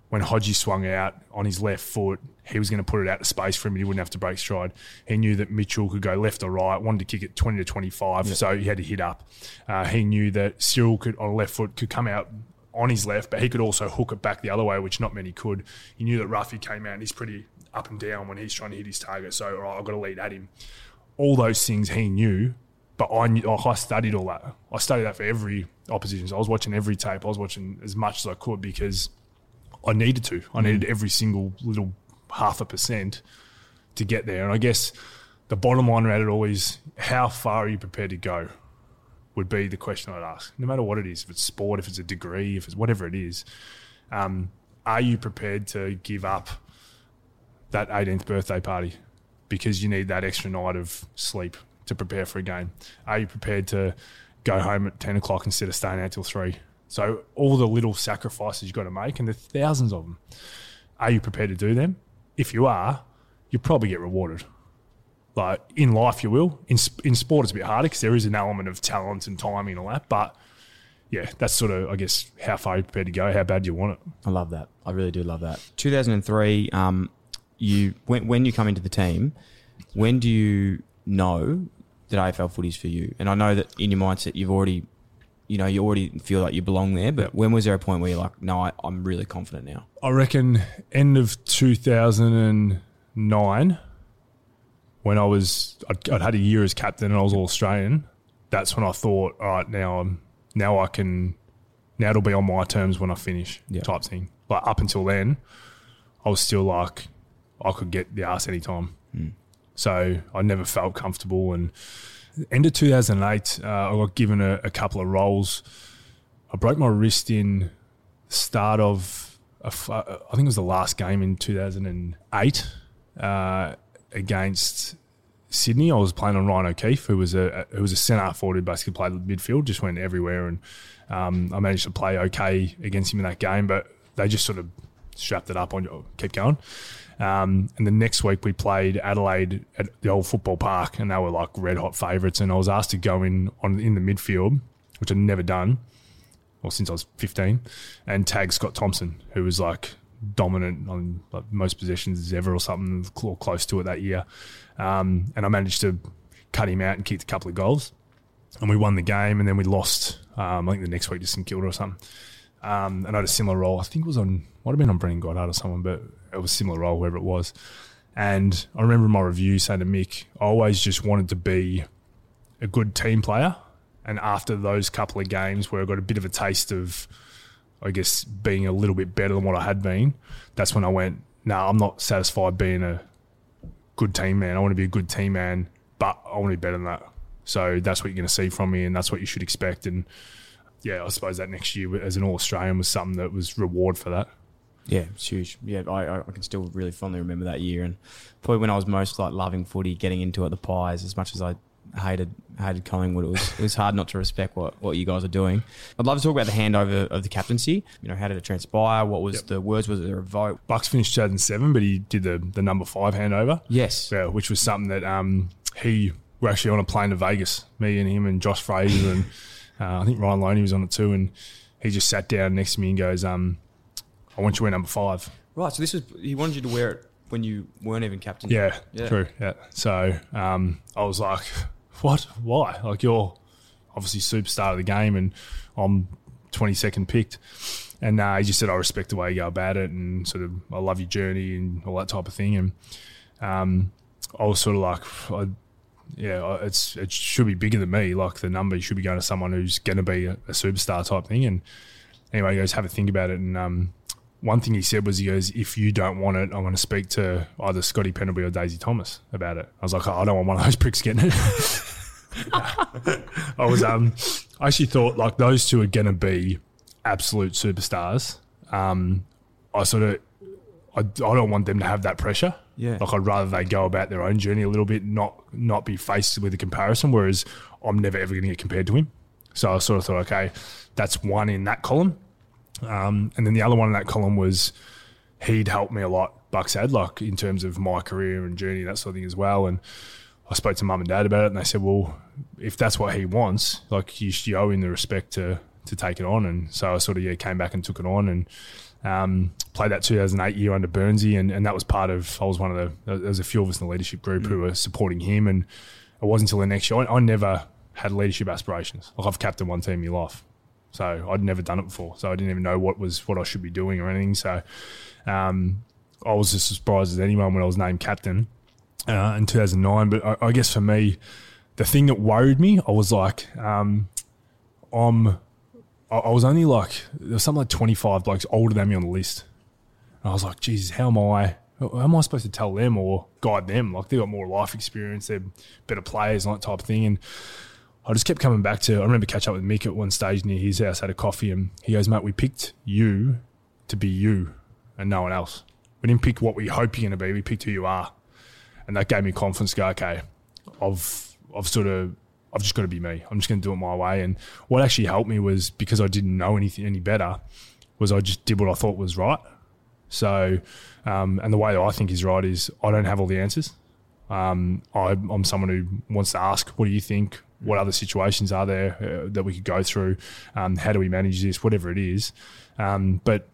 Speaker 6: when Hodgie swung out on his left foot, he was going to put it out to space for him, and he wouldn't have to break stride. He knew that Mitchell could go left or right. Wanted to kick it twenty to twenty five, so he had to hit up. Uh, he knew that Cyril could on left foot could come out on his left, but he could also hook it back the other way, which not many could. He knew that Ruffy came out and he's pretty up and down when he's trying to hit his target. So all right, I've got to lead at him all those things he knew, but I knew, I studied all that. I studied that for every opposition. So I was watching every tape. I was watching as much as I could because I needed to. I needed every single little half a percent to get there. And I guess the bottom line around it always, how far are you prepared to go? Would be the question I'd ask. No matter what it is, if it's sport, if it's a degree, if it's whatever it is, um, are you prepared to give up that 18th birthday party because you need that extra night of sleep to prepare for a game? Are you prepared to go home at 10 o'clock instead of staying out till 3? So, all the little sacrifices you've got to make, and there's thousands of them. Are you prepared to do them? If you are, you'll probably get rewarded. Like in life, you will. In, in sport, it's a bit harder because there is an element of talent and timing and all that. But yeah, that's sort of, I guess, how far you're prepared to go, how bad you want it.
Speaker 1: I love that. I really do love that. 2003, um, you when, when you come into the team, when do you know that AFL footy's for you? And I know that in your mindset, you've already, you know, you already feel like you belong there. But when was there a point where you're like, no, I, I'm really confident now?
Speaker 6: I reckon end of 2009, when I was, I'd, I'd had a year as captain and I was all Australian. That's when I thought, all right, now I'm, now I can, now it'll be on my terms when I finish,
Speaker 1: Yeah.
Speaker 6: type thing. But up until then, I was still like, I could get the ass anytime. Hmm. So I never felt comfortable. And end of 2008, uh, I got given a, a couple of roles. I broke my wrist in start of, a uh, I think it was the last game in 2008 uh, against Sydney, I was playing on Ryan O'Keefe, who was a who was a centre forward who basically played midfield, just went everywhere, and um, I managed to play okay against him in that game, but they just sort of strapped it up on you, keep going. Um, and the next week we played Adelaide at the old football park, and they were like red hot favourites. And I was asked to go in on in the midfield, which I'd never done, or since I was fifteen, and tag Scott Thompson, who was like dominant on like, most possessions ever or something, or close to it that year. Um, and I managed to cut him out and kicked a couple of goals, and we won the game. And then we lost, um, I think the next week to St Kilda or something. Um, and I had a similar role. I think it was on, might have been on Brendon Goddard or someone, but it was a similar role, wherever it was. And I remember my review saying to Mick, I always just wanted to be a good team player. And after those couple of games where I got a bit of a taste of, I guess, being a little bit better than what I had been, that's when I went, no, I'm not satisfied being a good team man. I want to be a good team man, but I want to be better than that. So that's what you're going to see from me, and that's what you should expect. And yeah, I suppose that next year as an All Australian was something that was reward for that.
Speaker 1: Yeah, it's huge. Yeah, I, I can still really fondly remember that year, and probably when I was most like loving footy, getting into it, the pies. As much as I hated hated Collingwood, it was it was hard not to respect what, what you guys are doing. I'd love to talk about the handover of the captaincy. You know, how did it transpire? What was
Speaker 6: Yep.
Speaker 1: the words? Was there a vote?
Speaker 6: Bucks finished 2007, but he did the the number five handover.
Speaker 1: Yes.
Speaker 6: Yeah, which was something that um, he were actually on a plane to Vegas. Me and him and Josh Fraser and uh, I think Ryan Lonie was on it too. And he just sat down next to me and goes, um, "I want you to wear number five.
Speaker 1: Right. So this was he wanted you to wear it when you weren't even captain.
Speaker 6: Yeah,
Speaker 1: Yeah.
Speaker 6: true. Yeah. So um, I was like, "What? Why? Like you're obviously superstar of the game, and I'm 22nd picked." And uh, he just said, "I respect the way you go about it, and sort of I love your journey and all that type of thing." And um, I was sort of like, I, "Yeah, it's it should be bigger than me. Like the number should be going to someone who's going to be a, a superstar type thing." And anyway, he goes, "Have a think about it." And um, one thing he said was, he goes, if you don't want it, I'm going to speak to either Scotty Pendlebury or Daisy Thomas about it. I was like, oh, I don't want one of those pricks getting it. I was, um, I actually thought like those two are going to be absolute superstars. Um, I sort of, I, I don't want them to have that pressure.
Speaker 1: Yeah.
Speaker 6: Like I'd rather they go about their own journey a little bit, not not be faced with a comparison. Whereas I'm never ever going to get compared to him. So I sort of thought, okay, that's one in that column. Um, and then the other one in that column was he'd helped me a lot, Bucks Adlock, in terms of my career and journey, that sort of thing as well. And I spoke to mum and dad about it, and they said, well, if that's what he wants, like you, you owe him the respect to to take it on. And so I sort of yeah came back and took it on and um, played that 2008 year under Burnsy, and, and that was part of. I was one of the. There was a few of us in the leadership group who were supporting him, and it wasn't until the next year. I, I never had leadership aspirations. Like I've captained one team in my life, so I'd never done it before. So I didn't even know what was what I should be doing or anything. So um, I was as surprised as anyone when I was named captain uh, in 2009. But I, I guess for me, the thing that worried me, I was like, um, I'm, I, I was only like there was something like 25 blokes older than me on the list. And I was like, Jesus, how am I? How am I supposed to tell them or guide them? Like they've got more life experience, they're better players and that type of thing. And I just kept coming back to. I remember catching up with Mick at one stage near his house, had a coffee, and he goes, "Mate, we picked you to be you and no one else. We didn't pick what we hope you're going to be. We picked who you are." And that gave me confidence. Go, okay, I've I've sort of I've just got to be me. I'm just going to do it my way. And what actually helped me was because I didn't know anything any better, was I just did what I thought was right. So, um, and the way I think is right is I don't have all the answers. Um, I, I'm someone who wants to ask, what do you think? What other situations are there uh, that we could go through? Um, how do we manage this? Whatever it is. Um, but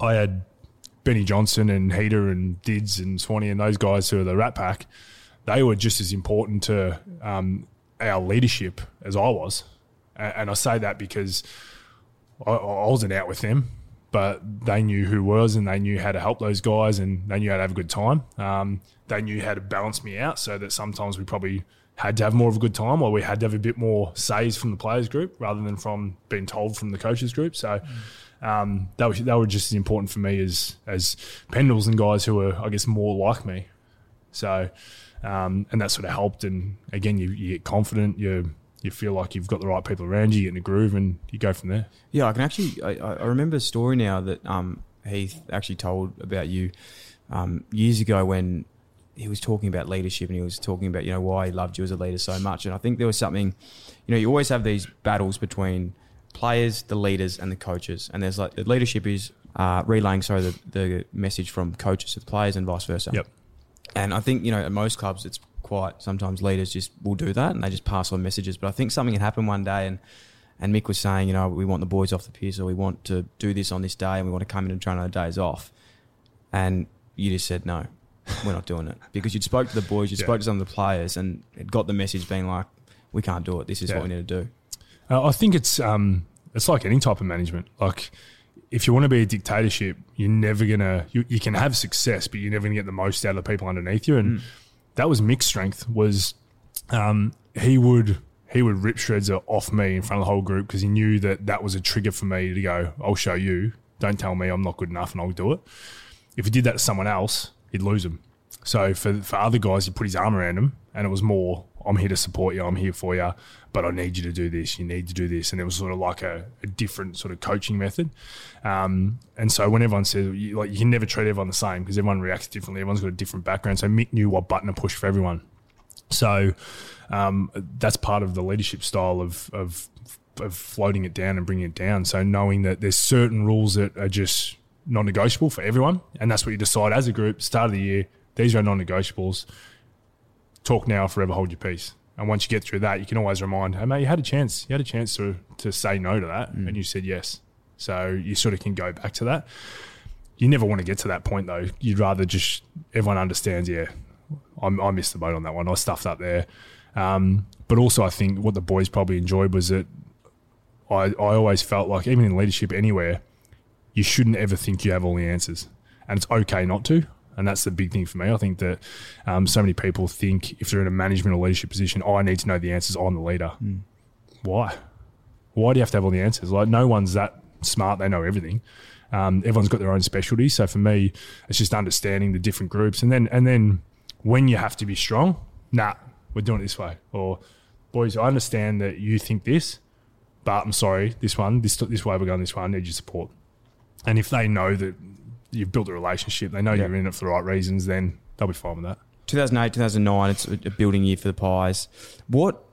Speaker 6: I had Benny Johnson and Heater and Dids and Swanee and those guys who are the Rat Pack. They were just as important to um, our leadership as I was. And I say that because I, wasn't out with them, but they knew who was and they knew how to help those guys and they knew how to have a good time. Um, they knew how to balance me out so that sometimes we probably had to have more of a good time or we had to have a bit more says from the players group rather than from being told from the coaches group. So um, that was that were just as important for me as as Pendles and guys who were I guess more like me. So um, and that sort of helped. And again, you, you get confident. You you feel like you've got the right people around you. You get in a groove, and you go from there.
Speaker 1: Yeah, I can actually. I, I I remember a story now that um, Heath actually told about you um, years ago when he was talking about leadership and he was talking about you know why he loved you as a leader so much. And I think there was something, you know, you always have these battles between players, the leaders, and the coaches. And there's like the leadership is uh, relaying sorry the, the message from coaches to the players and vice versa.
Speaker 6: Yep.
Speaker 1: And I think you know at most clubs it's quite sometimes leaders just will do that and they just pass on messages. But I think something had happened one day and. And Mick was saying, you know, we want the boys off the piss, or we want to do this on this day, and we want to come in and train on our days off. And you just said no, we're not doing it because you'd spoke to the boys, you
Speaker 6: Yeah.
Speaker 1: spoke to some of the players, and it got the message being like, we can't do it. This is
Speaker 6: Yeah.
Speaker 1: what we need to do.
Speaker 6: Uh, I think it's um, it's like any type of management. Like if you want to be a dictatorship, you're never gonna. You, you can have success, but you're never gonna get the most out of the people underneath you. And that was Mick's strength. Was um, he would he would rip shreds off me in front of the whole group because he knew that that was a trigger for me to go. I'll show you. Don't tell me I'm not good enough, and I'll do it. If he did that to someone else, he'd lose them. So for for other guys, he put his arm around them, and it was more, I'm here to support you, I'm here for you, but I need you to do this, you need to do this, and it was sort of like a, a different sort of coaching method. Um, and so when everyone says you, like you can never treat everyone the same because everyone reacts differently, everyone's got a different background. So Mick knew what button to push for everyone. So um, that's part of the leadership style of, of of floating it down and bringing it down. So knowing that there's certain rules that are just non-negotiable for everyone, and that's what you decide as a group. Start of the year, these are non-negotiables. Talk now, forever hold your peace. And once you get through that, you can always remind, hey mate, you had a chance. You had a chance to to say no to that, and you said yes. So you sort of can go back to that. You never want to get to that point though. You'd rather just everyone understands. Yeah, I'm, I missed the boat on that one. I stuffed up there. Um, but also, I think what the boys probably enjoyed was that I, I always felt like, even in leadership anywhere, you shouldn't ever think you have all the answers. And it's okay not to. And that's the big thing for me. I think that um, so many people think if they're in a management or leadership position, oh, I need to know the answers. I'm the leader. Why? Why do you have to have all the answers? Like, no one's that smart. They know everything. Um, everyone's got their own specialty. So for me, it's just understanding the different groups, and then and then when you have to be strong, nah, we're doing it this way. Or boys, I understand that you think this, but I'm sorry, this one, this this way we're going this way. I need your support. And if they know that you've built a relationship, they know
Speaker 1: Yeah.
Speaker 6: you're in it for the right reasons, then they'll be fine with that.
Speaker 1: 2008, 2009, it's a building year for the Pies. What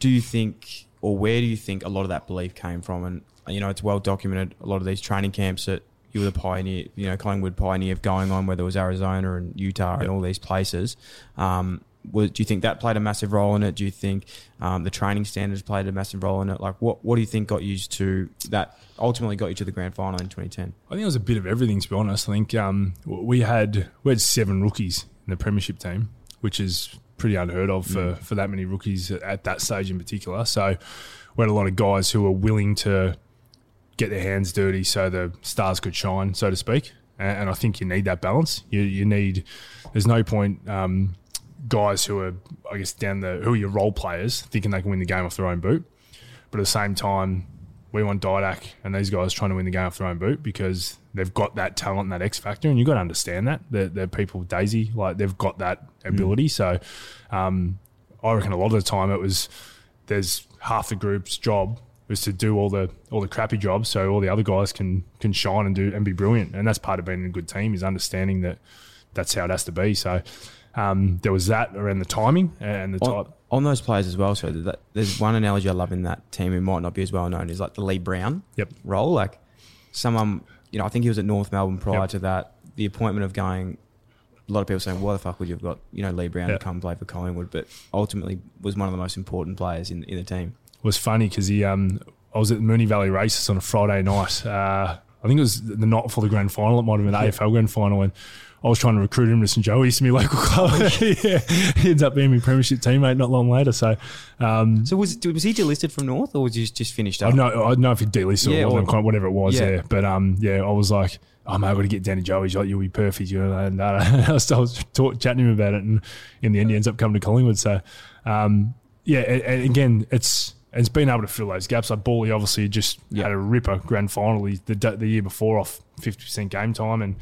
Speaker 1: do you think, or where do you think a lot of that belief came from? And, you know, it's well documented, a lot of these training camps that you were the pioneer, you know, Collingwood pioneer of going on, whether it was Arizona and Utah and all these places. Um, do you think that played a massive role in it? Do you think um, the training standards played a massive role in it? Like, what, what do you think got you to that ultimately got you to the grand final in 2010?
Speaker 6: I think it was a bit of everything, to be honest. I think um, we had we had seven rookies in the premiership team, which is pretty unheard of for, for that many rookies at, at that stage in particular. So we had a lot of guys who were willing to get their hands dirty so the stars could shine, so to speak. And, and I think you need that balance. You, you need. There's no point. Um, guys who are, I guess, down the who are your role players, thinking they can win the game off their own boot. But at the same time, we want Didak and these guys trying to win the game off their own boot because they've got that talent and that X factor, and you've got to understand that. They're, they're people, Daisy, like they've got that ability. So um, I reckon a lot of the time it was there's half the group's job was to do all the all the crappy jobs so all the other guys can can shine and do and be brilliant. And that's part of being a good team is understanding that that's how it has to be. So um, there was that around the timing and the
Speaker 1: on,
Speaker 6: type.
Speaker 1: on those players as well. So that, there's one analogy I love in that team who might not be as well known is like the Lee Brown
Speaker 6: Yep.
Speaker 1: role. Like someone, you know, I think he was at North Melbourne prior
Speaker 6: Yep.
Speaker 1: to that. The appointment of going, a lot of people saying, "Why the fuck would you have got you know Lee Brown
Speaker 6: Yep.
Speaker 1: to come play for Collingwood?" But ultimately, was one of the most important players in in the team.
Speaker 6: was funny because he um I was at the Moonee Valley races on a Friday night. Uh, I think it was the night before the grand final. It might have been the AFL grand final, and I was trying to recruit him to St Joey's to my local club. yeah, he ends up being my premiership teammate not long later. So um,
Speaker 1: So was was he delisted from North or was he just finished
Speaker 6: I
Speaker 1: up?
Speaker 6: don't know. I don't know if he delisted
Speaker 1: Yeah,
Speaker 6: or
Speaker 1: or-
Speaker 6: whatever it was.
Speaker 1: Yeah.
Speaker 6: Yeah, but um, yeah, I was like, oh I'm got to get down to Joey's. Like, you'll be perfect. You know, and uh, I was, I was talk, chatting to him about it, and in the end, he ends up coming to Collingwood. So um, yeah, and, and again, it's it's been able to fill those gaps. Like Bally obviously just
Speaker 1: Yeah.
Speaker 6: had a ripper grand final the the, the year before off fifty percent game time, and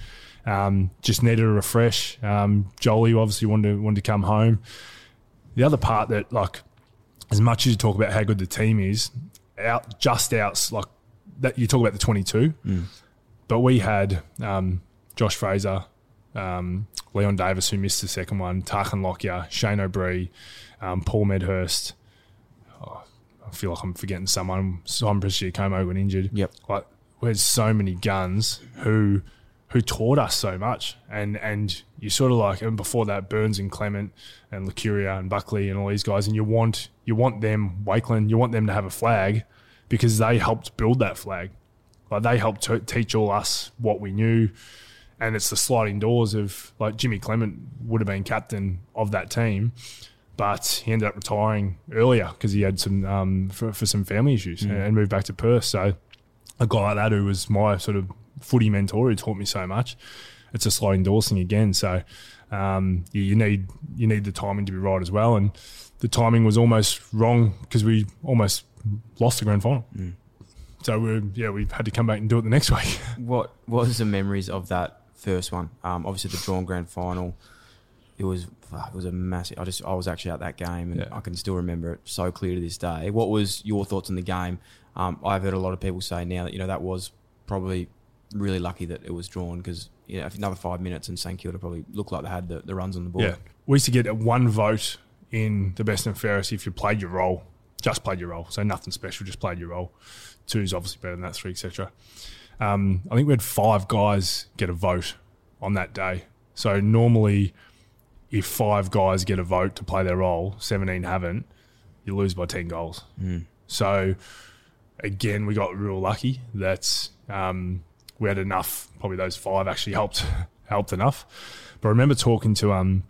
Speaker 6: um, just needed a refresh. Um, Jolly obviously wanted to, wanted to come home. The other part that like as much as you talk about how good the team is, out just outs like that you talk about the twenty two, but we had um, Josh Fraser, um, Leon Davis, who missed the second one, Tarkyn Lockyer, Shane O'Brien, um, Paul Medhurst. Oh, I feel like I'm forgetting someone. Simon Prestigiacomo got injured.
Speaker 1: Yep.
Speaker 6: Like we had so many guns who who taught us so much, and and you sort of like and before that Burns and Clement and Licuria and Buckley and all these guys, and you want you want them Wakelin, you want them to have a flag because they helped build that flag. Like they helped to teach all us what we knew, and it's the sliding doors of like Jimmy Clement would have been captain of that team, but he ended up retiring earlier because he had some um, for, for some family issues and, and moved back to Perth. So a guy like that who was my sort of footy mentor who taught me so much, it's a sliding endorsing again. So um, you, you need you need the timing to be right as well, and the timing was almost wrong because we almost lost the grand final. So we yeah we had to come back and do it the next week.
Speaker 1: What was the memories of that first one? Um, obviously the drawn grand final. It was it was a massive. I just I was actually at that game and
Speaker 6: Yeah.
Speaker 1: I can still remember it so clear to this day. What was your thoughts on the game? Um, I've heard a lot of people say now that you know that was probably really lucky that it was drawn because you know if another five minutes and St Kilda probably looked like they had the, the runs on the board.
Speaker 6: Yeah. We used to get one vote in the best and fairest if you played your role, just played your role. So nothing special, just played your role. Two is obviously better than that, three, etc. Um, I think we had five guys get a vote on that day. So normally, if five guys get a vote to play their role, 17 haven't, you lose by 10 goals. So again, we got real lucky that um, we had enough. Probably those five actually helped helped enough. But I remember talking to um,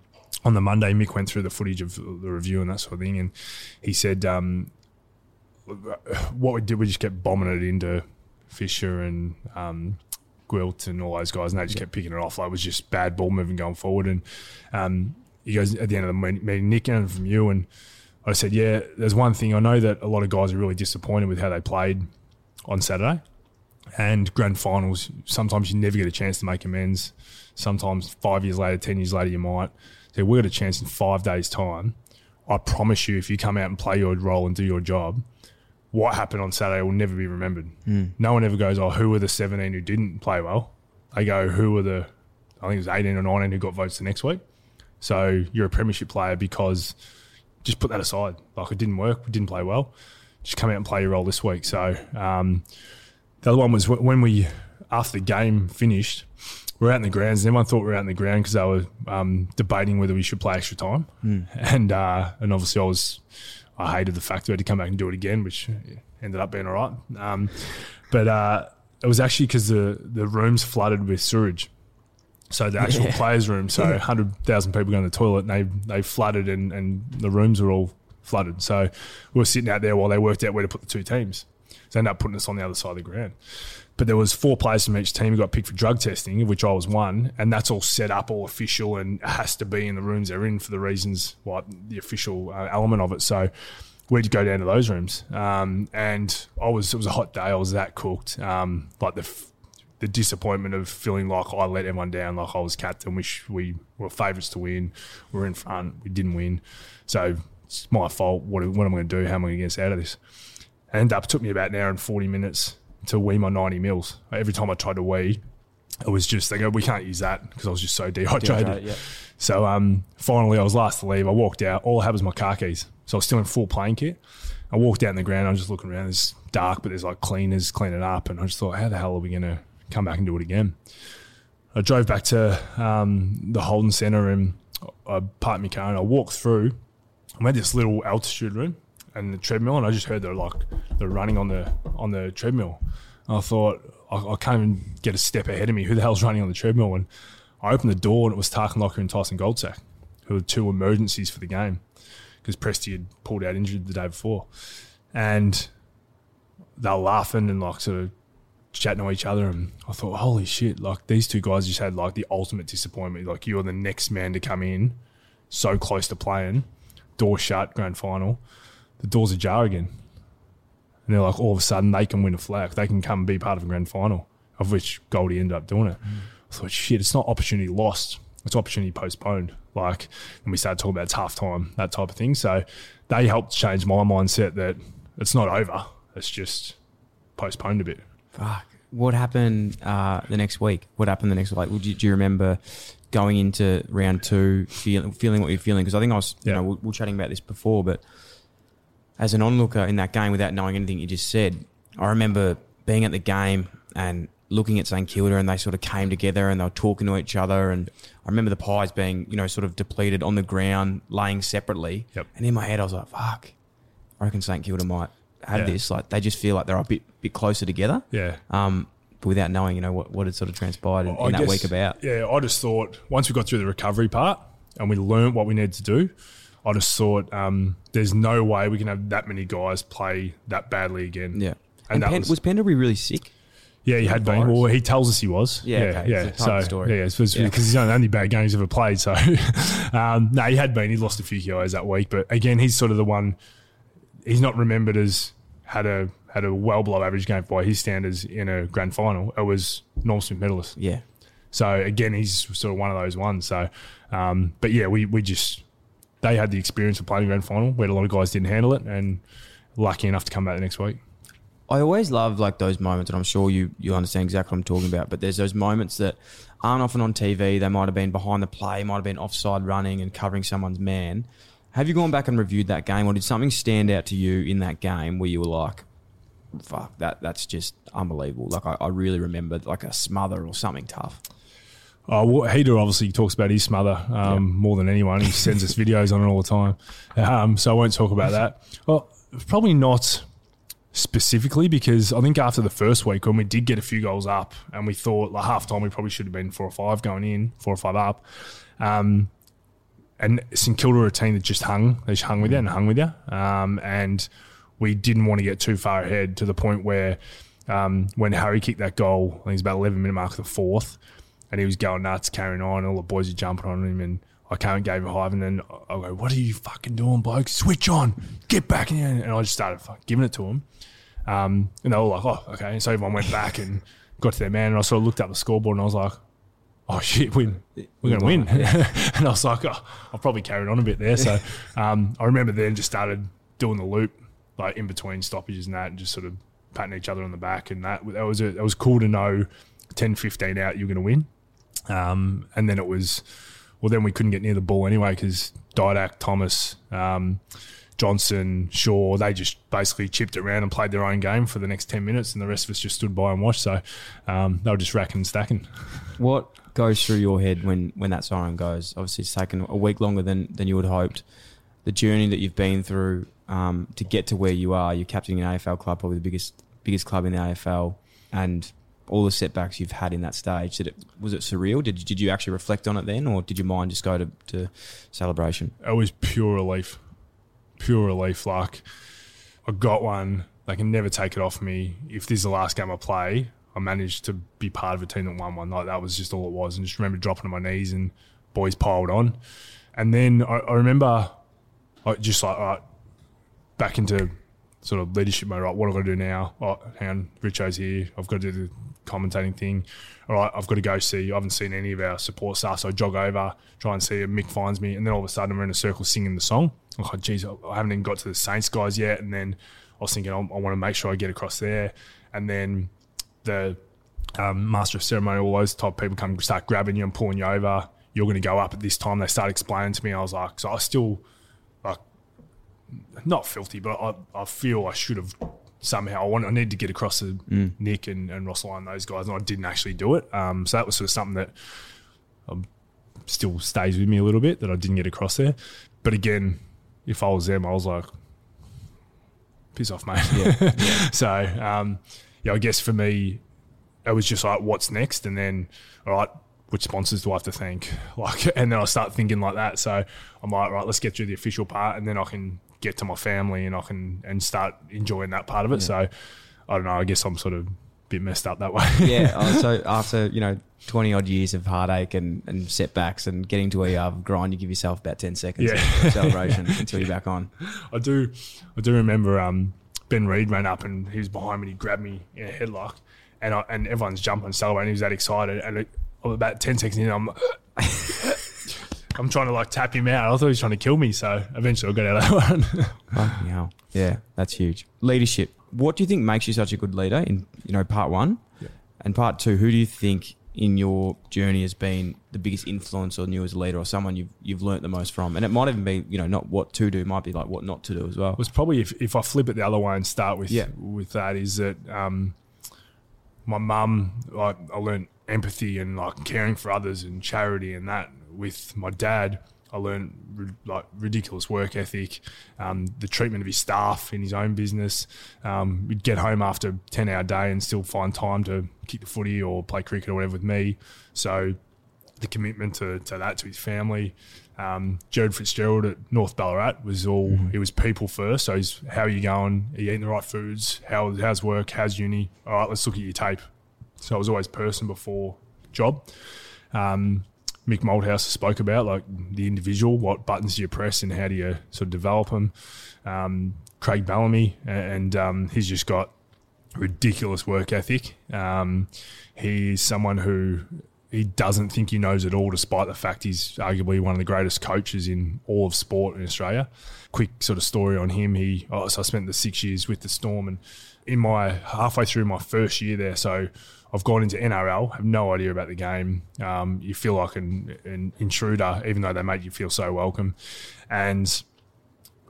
Speaker 6: on the Monday. Mick went through the footage of the review and that sort of thing, and he said um, what we did, we just kept bombing it into Fisher and um, Gwilt and all those guys, and they just kept picking it off. Like it was just bad ball moving going forward. And um, he goes at the end of the meeting, Nick, and from you and I said, yeah, there's one thing. I know that a lot of guys are really disappointed with how they played on Saturday. And grand finals, sometimes you never get a chance to make amends. Sometimes five years later, 10 years later, you might. So we got a chance in five days' time. I promise you, if you come out and play your role and do your job, what happened on Saturday will never be remembered. No one ever goes, oh, who were the 17 who didn't play well? They go, who were the, I think it was 18 or 19 who got votes the next week. So you're a premiership player because just put that aside. Like it didn't work, we didn't play well. Just come out and play your role this week. So um, the other one was when we, after the game finished, we were out in the grounds. And everyone thought we were out in the ground because they were um, debating whether we should play extra time. And uh, and obviously I was, I hated the fact that we had to come back and do it again, which ended up being all right. Um, but uh, it was actually because the the rooms flooded with sewage. So the actual players' room, so hundred thousand people going to the toilet, and they they flooded, and, and the rooms were all flooded. So we were sitting out there while they worked out where to put the two teams. So they ended up putting us on the other side of the ground. But there was four players from each team who got picked for drug testing, of which I was one, and that's all set up, all official, and has to be in the rooms they're in for the reasons, like the official uh, element of it. So we'd go down to those rooms, um, and I was it was a hot day. I was that cooked, um, like the f- the disappointment of feeling like I let everyone down, like I was captain. We we were favourites to win. We are in front. We didn't win, so it's my fault. What, what am I going to do? How am I going to get us out of this? And up took me about an hour and forty minutes to wee my ninety mils. Every time I tried to wee, it was just they go, we can't use that because I was just so dehydrated.
Speaker 1: Yeah.
Speaker 6: So um, finally, I was last to leave. I walked out. All I had was my car keys. So I was still in full playing kit. I walked out in the ground. I was just looking around. It's dark, but there's like cleaners cleaning up. And I just thought, how the hell are we going to come back and do it again? I drove back to um, the Holden Centre and I parked my car and I walked through. I had this little altitude room and the treadmill, and I just heard they're like they're running on the on the treadmill. And I thought I, I can't even get a step ahead of me. Who the hell's running on the treadmill? And I opened the door and it was Tarkyn Lockyer and Tyson Goldsack, who were two emergencies for the game because Presty had pulled out injured the day before, and they were laughing and like sort of chatting to each other. And I thought, holy shit! Like these two guys just had like the ultimate disappointment. Like you're the next man to come in, so close to playing, door shut, grand final, the doors ajar again. And they're like, all of a sudden, they can win a flag. They can come and be part of a grand final, of which Goldie ended up doing it. I thought, shit, it's not opportunity lost. It's opportunity postponed. Like, and we started talking about it's half time, that type of thing. So they helped change my mindset that it's not over. It's just postponed a bit.
Speaker 1: Fuck. what happened uh, the next week? What happened the next like? Do you, do you remember going into round two, feeling feeling what you're feeling? Because I think I was, you
Speaker 6: Yeah.
Speaker 1: know, we, we were chatting about this before, but as an onlooker in that game, without knowing anything you just said, I remember being at the game and looking at St Kilda, and they sort of came together and they were talking to each other, and I remember the pies being, you know, sort of depleted on the ground, laying separately.
Speaker 6: Yep.
Speaker 1: And in my head, I was like, "Fuck, I reckon St Kilda might have
Speaker 6: Yeah.
Speaker 1: this." Like they just feel like they're a bit bit closer together
Speaker 6: Yeah.
Speaker 1: um, but without knowing, you know, what, what had sort of transpired in, in that
Speaker 6: guess-
Speaker 1: week about.
Speaker 6: Yeah, I just thought once we got through the recovery part and we learned what we needed to do, I just thought um, there's no way we can have that many guys play that badly again.
Speaker 1: Yeah.
Speaker 6: And
Speaker 1: And, Pen-
Speaker 6: was-
Speaker 1: was, really sick?
Speaker 6: Yeah, he had been. Well, he tells us he was.
Speaker 1: Yeah,
Speaker 6: yeah,
Speaker 1: okay,
Speaker 6: yeah.
Speaker 1: it's a part of the
Speaker 6: So,
Speaker 1: story.
Speaker 6: yeah, because
Speaker 1: Yeah.
Speaker 6: he's the only bad game he's ever played. So, um, no, he had been. He lost a few kilos that week, but again, he's sort of the one. He's not remembered as had a had a well below average game by his standards in a grand final. It was Norm Smith medalist.
Speaker 1: Yeah.
Speaker 6: So again, he's sort of one of those ones. So, um, but yeah, we we just they had the experience of playing grand final. where a lot of guys didn't handle it, and lucky enough to come back the next week.
Speaker 1: I always love like those moments, and I'm sure you you understand exactly what I'm talking about. But there's those moments that aren't often on TV. They might have been behind the play, might have been offside running and covering someone's man. Have you gone back and reviewed that game, or did something stand out to you in that game where you were like, "Fuck, that that's just unbelievable"? Like I, I really remember like a smother or something tough.
Speaker 6: Oh, well, Heater obviously talks about his mother um, more than anyone. He sends us videos on it all the time. Um, so I won't talk about that. Well, probably not specifically because I think after the first week when we did get a few goals up and we thought like half time we probably should have been four or five going in, four or five up. Um, and St Kilda are a team that just hung. They just hung with you and hung with you. Um, and we didn't want to get too far ahead to the point where um, when Harry kicked that goal, I think it was about 11 minute mark of the fourth, and he was going nuts, carrying on. All the boys are jumping on him, and I came and gave him a hive. And then I go, "What are you fucking doing, bloke? Switch on, get back in!" here." And I just started giving it to him. Um, and they were like, "Oh, okay." And so everyone went back and got to their man, and I sort of looked up the scoreboard, and I was like, "Oh shit, win! We're going to win!" and I was like, "Oh, I've probably carried on a bit there." So um, I remember then just started doing the loop, like in between stoppages and that, and just sort of patting each other on the back, and that that was a, It was cool to know 10, 15 out you're going to win. Um, and then it was, well, then we couldn't get near the ball anyway because Didak, Thomas, um, Johnson, Shaw, they just basically chipped it around and played their own game for the next 10 minutes, and the rest of us just stood by and watched. So um, they were just racking and stacking.
Speaker 1: What goes through your head when, when that siren goes? Obviously, it's taken a week longer than, than you have hoped. The journey that you've been through um, to get to where you are, you're captaining an AFL club, probably the biggest biggest club in the AFL, and all the setbacks you've had in that stage. Did it was it surreal? Did did you actually reflect on it then, or did your mind just go to, to celebration?
Speaker 6: it was pure relief, pure relief. Like I got one, they can never take it off me. If this is the last game I play, I managed to be part of a team that won one. Like that was just all it was. And just remember dropping on my knees and boys piled on. And then I, I remember, I just like right, back into sort of leadership mode. Right, what have I got to do now? Oh, hang on, Richo's here. I've got to do the commentating thing. All right, I've got to go see. I haven't seen any of our support staff, so I jog over, try and see him. Mick finds me, and then all of a sudden we're in a circle singing the song. Like, geez, I haven't even got to the Saints guys yet. And then I was thinking, I, I want to make sure I get across there. And then the um, master of ceremony, all those type of people come start grabbing you and pulling you over. You're going to go up at this time. They start explaining to me. I was like, so I still like not filthy, but I, I feel I should have somehow. I want I need to get across to Nick and, and Ross and those guys, and I didn't actually do it. Um, so that was sort of something that um, still stays with me a little bit that I didn't get across there. But again, if I was them, I was like, piss off, mate. so um, yeah, I guess for me, it was just like, what's next, and then all right. Which sponsors do I have to thank? Like, and then I start thinking like that. So I'm like, right, let's get through the official part, and then I can get to my family and I can and start enjoying that part of it. So I don't know. I guess I'm sort of a bit messed up that way.
Speaker 1: Yeah. oh, so after you know twenty odd years of heartache and, and setbacks and getting to where you are grind, you give yourself about ten seconds
Speaker 6: Yeah.
Speaker 1: of celebration until you're back on.
Speaker 6: I do, I do remember um, Ben Reid ran up and he was behind me. and He grabbed me in a headlock, and I, and everyone's jumping, celebrating. He was that excited, and it, about ten seconds in, I'm. I'm trying to like tap him out. I thought he was trying to kill me, so eventually I got out of that one.
Speaker 1: Fucking hell. Yeah, that's huge. Leadership. What do you think makes you such a good leader in you know part one? And part two, who do you think in your journey has been the biggest influence on you as a leader, or someone you've you've learnt the most from? And it might even be you know not what to do, might be like what not to do as well.
Speaker 6: was probably if, if I flip it the other way and start with
Speaker 1: Yeah.
Speaker 6: with that is that um, my mum I, I learned empathy and like caring for others and charity and that with my dad I learned like ridiculous work ethic um, the treatment of his staff in his own business um, we'd get home after a 10 hour day and still find time to kick the footy or play cricket or whatever with me so the commitment to, to that to his family. Um, Jared Fitzgerald at North Ballarat was all it was people first. So he's how are you going? Are you eating the right foods? How how's work? How's uni? All right, let's look at your tape. So it was always person before job. Um, Mick Malthouse spoke about like the individual, what buttons do you press and how do you sort of develop them. Um, Craig Bellamy and um, he's just got ridiculous work ethic. Um, he's someone who he doesn't think he knows it all, despite the fact he's arguably one of the greatest coaches in all of sport in Australia. Quick sort of story on him. He oh, so I spent the six years with the Storm, and in my halfway through my first year there, so I've gone into NRL, have no idea about the game. Um, you feel like an, an intruder, even though they make you feel so welcome, and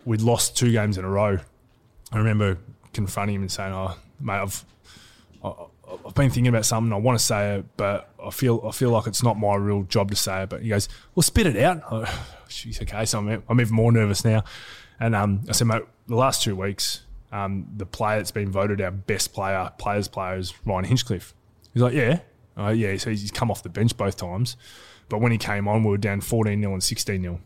Speaker 6: we'd lost two games in a row. I remember confronting him and saying, "Oh, mate, I've I- I've been thinking about something. I want to say it, but I feel I feel like it's not my real job to say it." But he goes, "Well, spit it out." She's okay, so I'm, I'm even more nervous now. And um, I said, "Mate, the last two weeks, um, the player that's been voted our best player, players player, is Ryan Hinchcliffe." He's like, "Yeah, uh, yeah." So he's come off the bench both times, but when he came on, we were down 14 0 and 16 0.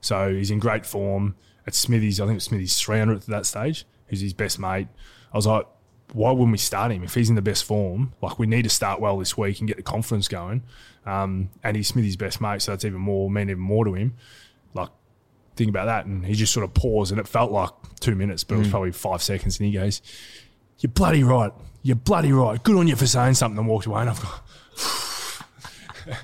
Speaker 6: So he's in great form. At Smithy's, I think it was Smithy's 300th at that stage. He's his best mate. I was like, why wouldn't we start him if he's in the best form? Like we need to start well this week and get the confidence going. Um, and he's Smithy's best mate, so that's even more mean even more to him. Like think about that, and he just sort of paused, and it felt like two minutes, but it was probably five seconds, and he goes, "You're bloody right. You're bloody right. Good on you for saying something." And walked away, and I've got.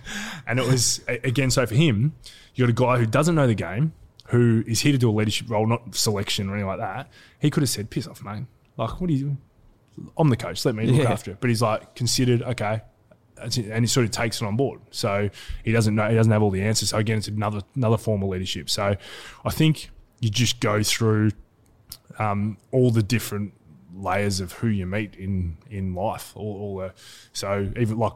Speaker 6: and it was again so for him you got a guy who doesn't know the game who is here to do a leadership role not selection or anything like that he could have said piss off mate like what are you doing i'm the coach let me look
Speaker 1: Yeah.
Speaker 6: after it but he's like considered okay and he sort of takes it on board so he doesn't know he doesn't have all the answers so again it's another another form of leadership so i think you just go through um, all the different layers of who you meet in in life. All, all the, so even like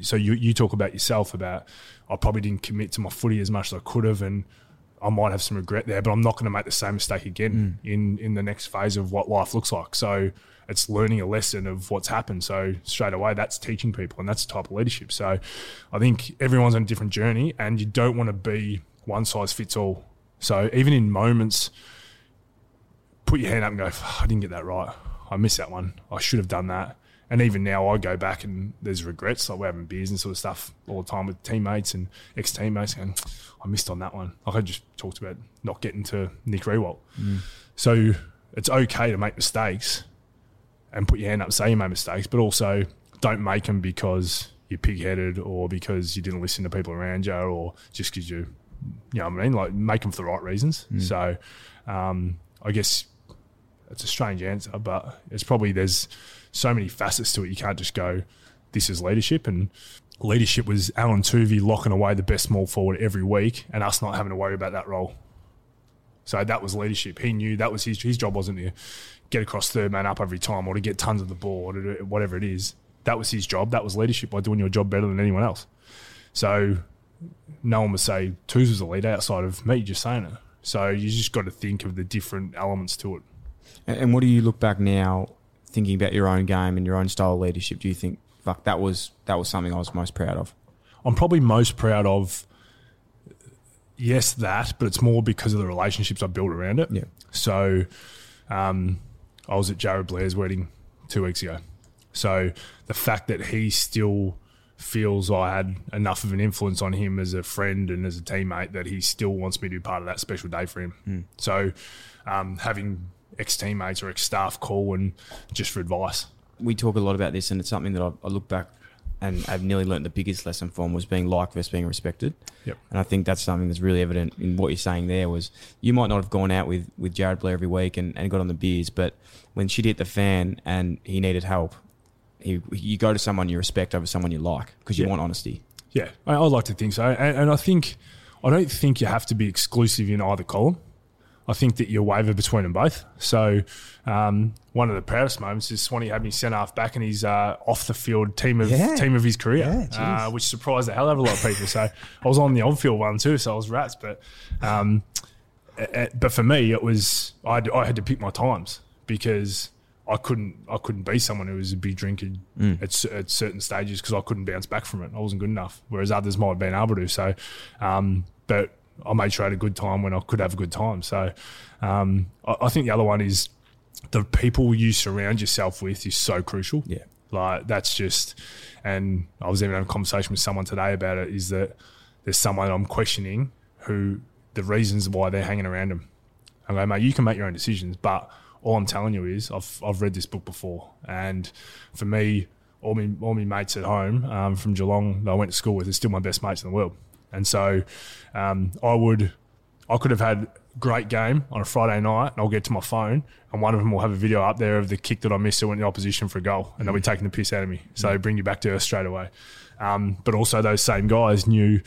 Speaker 6: so you you talk about yourself about I probably didn't commit to my footy as much as I could have, and I might have some regret there, but I'm not going to make the same mistake again mm. in in the next phase of what life looks like. So it's learning a lesson of what's happened. So straight away, that's teaching people, and that's the type of leadership. So I think everyone's on a different journey, and you don't want to be one size fits all. So even in moments put your hand up and go, I didn't get that right. I missed that one. I should have done that. And even now, I go back and there's regrets. Like we're having beers and sort of stuff all the time with teammates and ex teammates, and I missed on that one. Like I just talked about not getting to Nick Riewoldt. So it's okay to make mistakes and put your hand up and say you made mistakes, but also don't make them because you're pig headed or because you didn't listen to people around you or just because you, you know what I mean? Like make them for the right reasons. So um, I guess it's a strange answer, but it's probably there's so many facets to it. You can't just go, this is leadership. And leadership was Alan Toovey locking away the best small forward every week and us not having to worry about that role. So that was leadership. He knew that was his his job wasn't to get across third man up every time or to get tons of the ball or whatever it is. That was his job. That was leadership by doing your job better than anyone else. So no one would say Twos was a leader outside of me just saying it. So you just got to think of the different elements to it.
Speaker 1: And, what do you look back now, thinking about your own game and your own style of leadership? Do you think, fuck, that was that was something I was most proud of?
Speaker 6: I'm probably most proud of, yes, that, but it's more because of the relationships I built around it.
Speaker 1: Yeah.
Speaker 6: So um, I was at Jarrod Blair's wedding two weeks ago. So the fact that he still feels I had enough of an influence on him as a friend and as a teammate that he still wants me to be part of that special day for him. So um, having ex teammates or ex staff call and just for advice.
Speaker 1: we talk a lot about this, and it's something that I, I look back and I've nearly learnt the biggest lesson from was being liked versus being respected.
Speaker 6: Yep.
Speaker 1: And I think that's something that's really evident in what you're saying there was you might not have gone out with, with Jarrod Blair every week and, and got on the beers, but when shit hit the fan and he needed help, he, you go to someone you respect over someone you like because you
Speaker 6: Yeah.
Speaker 1: want honesty.
Speaker 6: Yeah, I, I'd like to think so, and, and I think I don't think you have to be exclusive in either column. I think that you waver between them both. So, um, one of the proudest moments is Swanee had me sent off back in his uh, off the field team of
Speaker 5: Yeah.
Speaker 6: team of his career,
Speaker 5: Yeah,
Speaker 6: uh, which surprised the hell out of a lot of people. so, I was on the on field one too, so I was rats. But, um, but for me, it was I had, I had to pick my times because I couldn't I couldn't be someone who was a big drinker at, at certain stages because I couldn't bounce back from it. I wasn't good enough, whereas others might have been able to. So, um, but I made sure I had a good time when I could have a good time. So, um, I, I think the other one is the people you surround yourself with is so crucial.
Speaker 1: Yeah.
Speaker 6: Like that's just, and I was even having a conversation with someone today about it. Is that there's someone I'm questioning who the reasons why they're hanging around them. I go, mate, you can make your own decisions, but all I'm telling you is I've I've read this book before, and for me, all my all my mates at home um, from Geelong that I went to school with are still my best mates in the world, and so um, I would I could have had a great game on a Friday night, and I'll get to my phone, and one of them will have a video up there of the kick that I missed that went in the opposition for a goal, and they'll be taking the piss out of me. So bring you back to earth straight away. Um, but also those same guys knew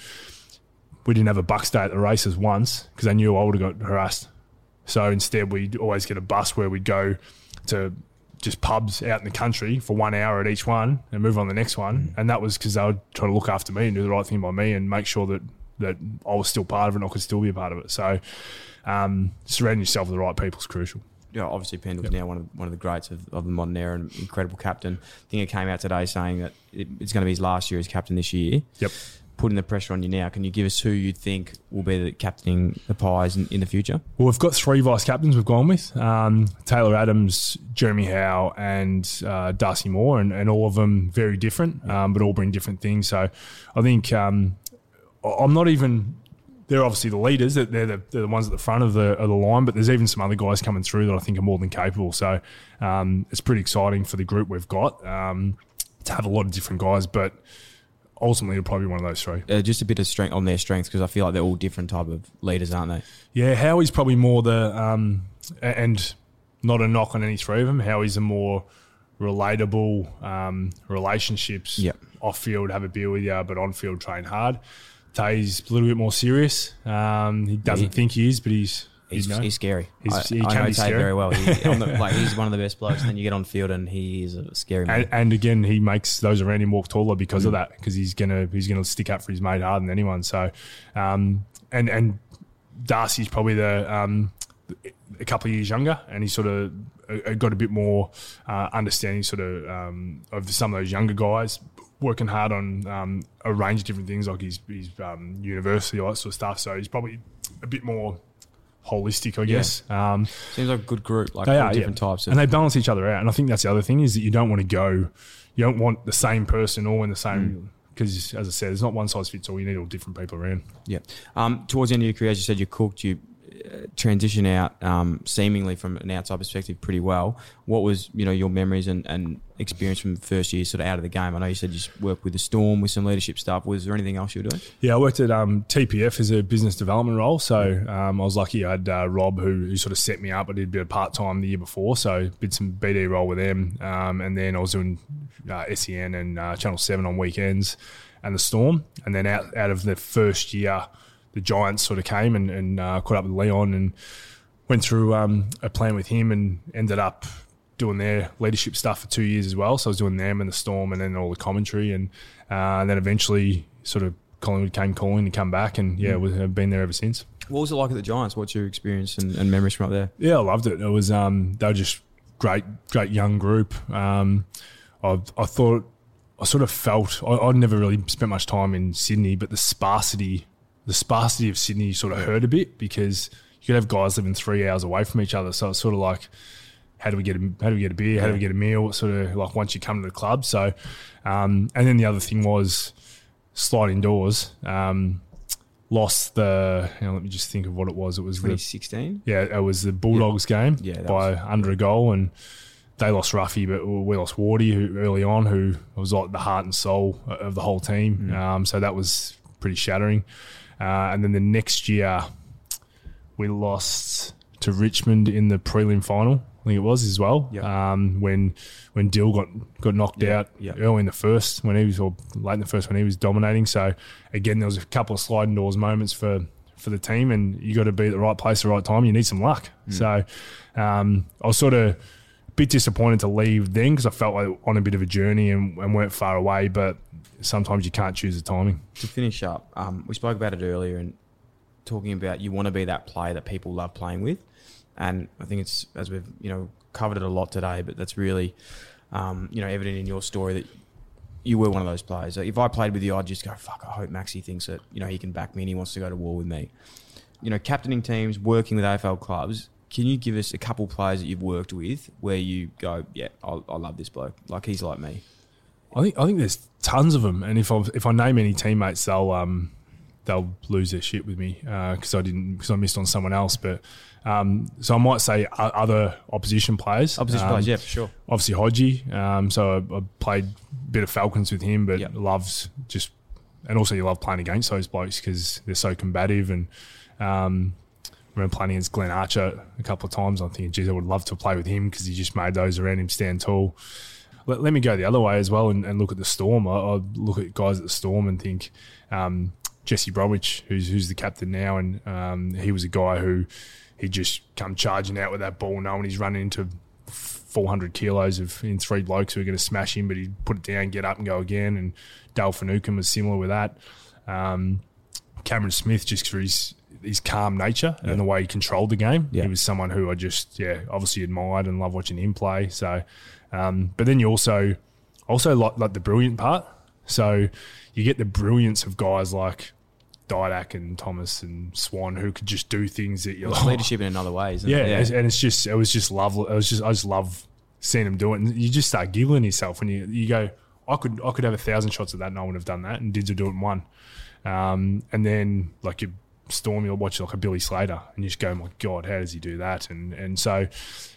Speaker 6: we didn't have a buck stay at the races once because they knew I would have got harassed. So instead, we'd always get a bus where we'd go to just pubs out in the country for one hour at each one and move on to the next one. And that was because they were trying to look after me and do the right thing by me and make sure that, that I was still part of it and I could still be a part of it. So um, surrounding yourself with the right people is crucial.
Speaker 1: Yeah, obviously Pendle's now one of one of the greats of, of the modern era and incredible captain. I think it came out today saying that it, it's going to be his last year as captain this year.
Speaker 6: Yep.
Speaker 1: Putting the pressure on you now, can you give us who you think will be the captaining the Pies in, in the future?
Speaker 6: Well, we've got three vice captains we've gone with um, Taylor Adams, Jeremy Howe, and uh, Darcy Moore, and, and all of them very different, um, but all bring different things. So I think um, I'm not even. They're obviously the leaders. They're, they're, the, they're the ones at the front of the, of the line, but there's even some other guys coming through that I think are more than capable. So um, it's pretty exciting for the group we've got um, to have a lot of different guys, but ultimately it'll probably one of those three.
Speaker 1: Uh, just a bit of strength on their strengths because I feel like they're all different type of leaders, aren't they?
Speaker 6: Yeah, Howie's probably more the um, and not a knock on any three of them. Howie's a more relatable um, relationships.
Speaker 1: Yep.
Speaker 6: Off field, have a beer with you, but on field, train hard. Tay's a little bit more serious. Um, he doesn't
Speaker 1: he-
Speaker 6: think he is, but he's
Speaker 1: He's,
Speaker 6: you know,
Speaker 1: he's scary.
Speaker 6: He's-
Speaker 1: I,
Speaker 6: he
Speaker 1: I
Speaker 6: can
Speaker 1: know
Speaker 6: be scary.
Speaker 1: very well. He, the, like he's one of the best blokes. And then you get on field and he is a scary man.
Speaker 6: and, and again, he makes those around him walk taller because
Speaker 1: Mm.
Speaker 6: of that. Because he's gonna he's gonna stick up for his mate harder than anyone. So, um, and and Darcy's probably the um, a couple of years younger, and he's sort of uh, got a bit more uh, understanding, sort of um, of some of those younger guys. Working hard on um, a range of different things like his, his um, university, all that sort of stuff. So he's probably a bit more holistic, I guess. Um,
Speaker 1: Seems like a good group, like
Speaker 6: they are,
Speaker 1: different
Speaker 6: yeah.
Speaker 1: types. Of,
Speaker 6: and they balance each other out. And I think that's the other thing is that you don't want to go, you don't want the same person all in the
Speaker 1: Mm.
Speaker 6: same. Because as I said, it's not one size fits all. You need all different people around.
Speaker 1: Yeah. Um, towards the end of your career, as you said, you cooked, you uh, transition out um, seemingly from an outside perspective pretty well. What was you know your memories and, and experience from first year sort of out of the game? I know you said you worked with the Storm with some leadership stuff. Was there anything else you were doing?
Speaker 6: Yeah, I worked at um, TPF as a business development role. So um, I was lucky I had uh, Rob who, who sort of set me up. I did a bit of part time the year before, so did some BD role with them. Um, and then I was doing uh, SEN and uh, Channel 7 on weekends and the Storm. And then out, out of the first year, the Giants sort of came and, and uh, caught up with Leon and went through um, a plan with him and ended up doing their leadership stuff for two years as well. So I was doing them and the Storm and then all the commentary and, uh, and then eventually sort of Collingwood came calling to come back and yeah, we have been there ever since.
Speaker 1: What was it like at the Giants? What's your experience and, and memories from up there?
Speaker 6: Yeah, I loved it. It was um, they were just great, great young group. Um, I, I thought I sort of felt I, I'd never really spent much time in Sydney, but the sparsity, the sparsity of Sydney sort of hurt a bit because you could have guys living three hours away from each other. So it's sort of like, how do we get a, how do we get a beer? How do we get a meal? Sort of like once you come to the club. So, um, and then the other thing was sliding doors. Um, lost the. You know, let me just think of what it was. It was the
Speaker 1: 2016.
Speaker 6: yeah, it was the Bulldogs game
Speaker 1: Yeah,
Speaker 6: by
Speaker 1: was-
Speaker 6: under a goal, and they lost Ruffy, but we lost Wardy who, early on, who was like the heart and soul of the whole team. Um, so that was pretty shattering. Uh, and then the next year, we lost to Richmond in the prelim final. I think it was as well.
Speaker 1: Yep.
Speaker 6: Um, when when Dill got got knocked
Speaker 1: Yeah,
Speaker 6: out
Speaker 1: yeah.
Speaker 6: early in the first when he was or late in the first when he was dominating. So again, there was a couple of sliding doors moments for for the team, and you got to be at the right place at the right time. You need some luck.
Speaker 1: Mm.
Speaker 6: So um, I was sort of a bit disappointed to leave then because I felt like on a bit of a journey and, and weren't far away. But sometimes you can't choose the timing.
Speaker 1: to finish up, um, we spoke about it earlier and talking about you want to be that player that people love playing with, and I think it's as we've you know covered it a lot today, but that's really um, you know evident in your story that you were one of those players. If I played with you, I'd just go, "Fuck, I hope Maxi thinks that you know he can back me and he wants to go to war with me." You know, captaining teams, working with AFL clubs. Can you give us a couple players that you've worked with where you go, "Yeah, I, I love this bloke. Like he's like me."
Speaker 6: I think I think there's tons of them, and if I if I name any teammates, they'll um they'll lose their shit with me because I didn't because I missed on someone else. But um, so I might say other opposition players.
Speaker 1: Opposition
Speaker 6: Um,
Speaker 1: players, yeah, for sure.
Speaker 6: Obviously Hodgie. Um, so I, I played a bit of Falcons with him, but
Speaker 1: Yep.
Speaker 6: loves just and also you love playing against those blokes because they're so combative and. Um, I remember playing against Glenn Archer a couple of times. I'm thinking, geez, I would love to play with him because he just made those around him stand tall let, let me go the other way as well and, and look at the Storm. I, I look at guys at the Storm and think um, Jesse Bromwich, who's who's the captain now, and um, he was a guy who he just come charging out with that ball, knowing he's running into 400 kilos of in three blokes who are going to smash him, but he'd put it down, get up, and go again. And Dale Finucane was similar with that. Um, Cameron Smith, just for his his calm nature and the way he controlled the game,
Speaker 1: Yeah.
Speaker 6: he was someone who I just yeah obviously admired and loved watching him play. So, um, but then you also also like like the brilliant part. So you get the brilliance of guys like Didak and Thomas and Swan who could just do things that you're like,
Speaker 1: leadership in another way, isn't
Speaker 6: yeah,
Speaker 1: it?
Speaker 6: it's- and it's just it was just lovely. It was just I just love seeing him do it, and you just start giggling yourself when you you go, I could I could have a thousand shots of that, and I would have done that, and would do it in one. Um, and then like you storm, you'll watch like a Billy Slater, and you just go, my God, how does he do that? And and so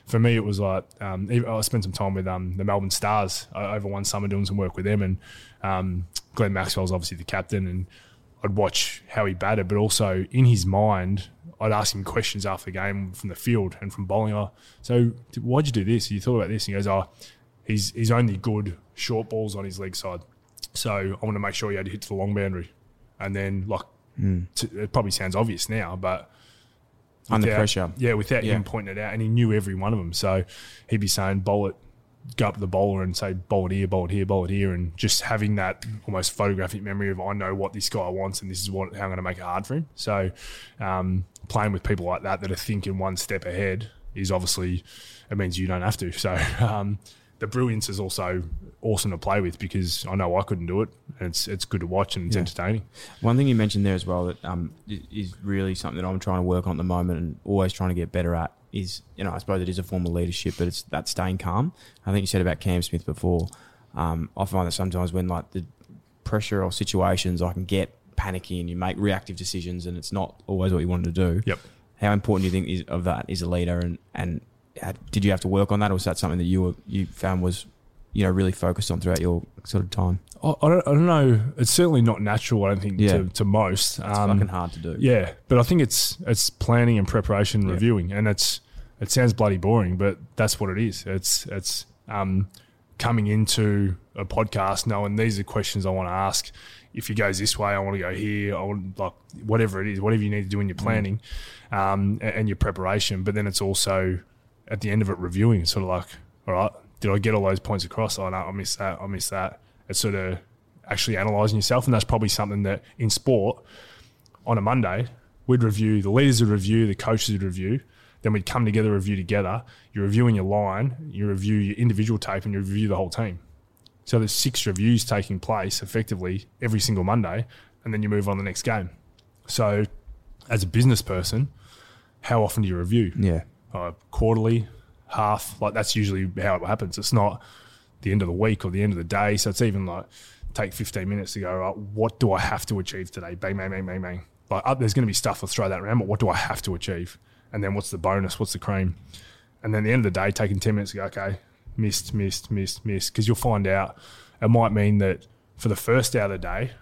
Speaker 6: for me, it was like um, I spent some time with um, the Melbourne Stars over one summer doing some work with them, and um, Glenn Maxwell's obviously the captain, and I'd watch how he batted, but also in his mind, I'd ask him questions after the game from the field and from bowling. Oh, so why'd you do this? You thought about this? And he goes, oh, he's he's only good short balls on his leg side, so I want to make sure he had to hit to the long boundary, and then like hmm. t- it probably sounds obvious now, but
Speaker 1: Under
Speaker 6: without-
Speaker 1: pressure.
Speaker 6: yeah, without
Speaker 1: Yeah.
Speaker 6: him pointing it out, and he knew every one of them. So he'd be saying, "Bowl it." Go up to the bowler and say, bowl it here, bowl it here, bowl it here, and just having that almost photographic memory of I know what this guy wants and this is what how I'm going to make it hard for him. So, um, playing with people like that that are thinking one step ahead is obviously it means you don't have to. So, um, the brilliance is also awesome to play with because I know I couldn't do it. And it's it's good to watch and it's
Speaker 1: Yeah.
Speaker 6: entertaining.
Speaker 1: One thing you mentioned there as well that um, is really something that I'm trying to work on at the moment and always trying to get better at is, you know, I suppose it is a form of leadership, but it's that staying calm. I think you said about Cam Smith before. Um, I find that sometimes when like the pressure or situations, I can get panicky and you make reactive decisions and it's not always what you wanted to do.
Speaker 6: Yep.
Speaker 1: How important do you think is, of that is a leader and, and did you have to work on that or was that something that you were, you found was, you know, really focused on throughout your sort of time?
Speaker 6: I, I, don't, I don't know. It's certainly not natural. I don't think
Speaker 1: Yeah.
Speaker 6: to, to most.
Speaker 1: It's
Speaker 6: Um,
Speaker 1: fucking hard to do.
Speaker 6: Yeah, but I think it's it's planning and preparation, and
Speaker 1: Yeah.
Speaker 6: reviewing, and it's it sounds bloody boring, but that's what it is. It's it's um, coming into a podcast knowing these are questions I want to ask. If it goes this way, I want to go here. I want like whatever it is, whatever you need to do in your planning um, and, your preparation. But then it's also at the end of it reviewing. It's sort of like, all right, did I get all those points across? Oh no, I missed that. I missed that. It's sort of actually analysing yourself, and that's probably something that in sport on a Monday, we'd review, the leaders would review, the coaches would review, then we'd come together, review together. You're reviewing your line, you review your individual tape, and you review the whole team. So there's six reviews taking place effectively every single Monday, and then you move on to the next game. So as a business person, how often do you review?
Speaker 1: Yeah.
Speaker 6: uh, quarterly, half. Like that's usually how it happens. It's not the end of the week or the end of the day. So it's even like take 15 minutes to go, right, what do I have to achieve today? Bang, bang, bang, bang, bang. Like uh, there's going to be stuff, let's throw that around, but what do I have to achieve? And then what's the bonus? What's the cream? And then at the end of the day, taking 10 minutes to go, okay, missed, missed, missed, missed. Because you'll find out it might mean that for the first hour of the day,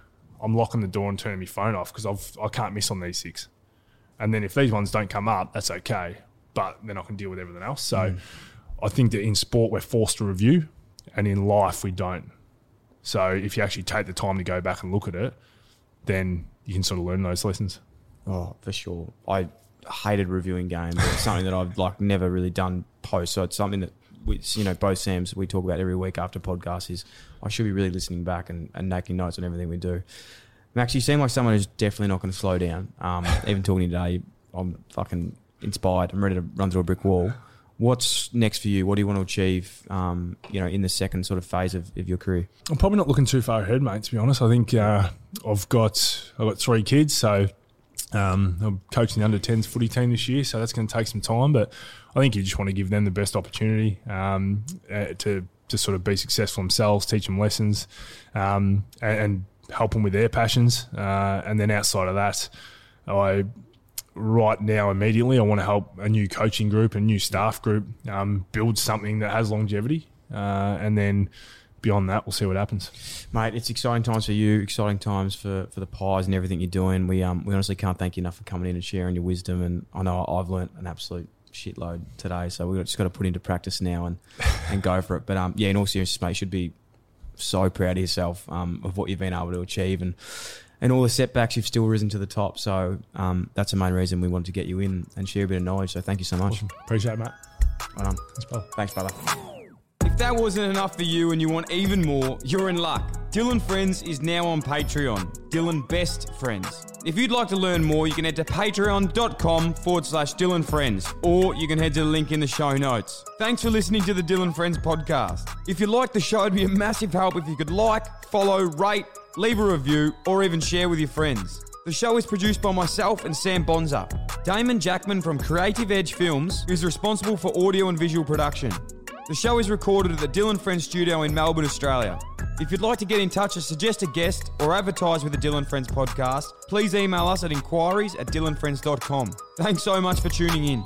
Speaker 6: I'm locking the door and turning my phone off because I've I can't miss on these six. And then if these ones don't come up, that's okay. but then I can deal with everything else. So mm. I think that in sport we're forced to review, and in life we don't. So if you actually take the time to go back and look at it, then you can sort of learn those lessons.
Speaker 1: Oh, for sure. I hated reviewing games. It's something that I've like never really done post. So it's something that we, you know, both Sams we talk about every week after podcast. Is I should be really listening back and, and making notes on everything we do. Max, you seem like someone who's definitely not going to slow down. Um, even talking today, I'm fucking inspired. I'm ready to run through a brick wall. What's next for you? What do you want to achieve? Um, you know, in the second sort of phase of, of your career.
Speaker 6: I'm probably not looking too far ahead, mate. To be honest, I think uh, I've got I've got three kids, so um, I'm coaching the under 10s footy team this year, so that's going to take some time. But I think you just want to give them the best opportunity um, uh, to to sort of be successful themselves, teach them lessons, um, and, and help them with their passions. Uh, and then outside of that, I right now immediately I want to help a new coaching group, a new staff group, um, build something that has longevity, uh, and then beyond that, we'll see what happens.
Speaker 1: Mate, it's exciting times for you, exciting times for, for the pies and everything you're doing. We um we honestly can't thank you enough for coming in and sharing your wisdom. And I know I've learnt an absolute shitload today, so we've just got to put into practice now and, and go for it. But um yeah, in all seriousness, mate, you should be so proud of yourself um, of what you've been able to achieve and and all the setbacks you've still risen to the top. So um, that's the main reason we wanted to get you in and share a bit of knowledge. So thank you so much.
Speaker 6: Awesome. Appreciate it, mate.
Speaker 1: Well done.
Speaker 6: Thanks, brother.
Speaker 1: Thanks, brother. If that wasn't enough for you and you want even more, you're in luck. Dyl & Friends is now on Patreon. Dylan Best Friends. If you'd like to learn more, you can head to patreon.com forward slash Dylan Friends, or you can head to the link in the show notes. Thanks for listening to the Dyl & Friends podcast. If you like the show, it'd be a massive help if you could like, follow, rate, leave a review, or even share with your friends. The show is produced by myself and Sam Bonza. Damon Jackman from Creative Edge Films is responsible for audio and visual production. The show is recorded at the Dyl & Friends studio in Melbourne, Australia. If you'd like to get in touch or suggest a guest or advertise with the Dyl & Friends podcast, please email us at inquiries at dylanfriends.com. Thanks so much for tuning in.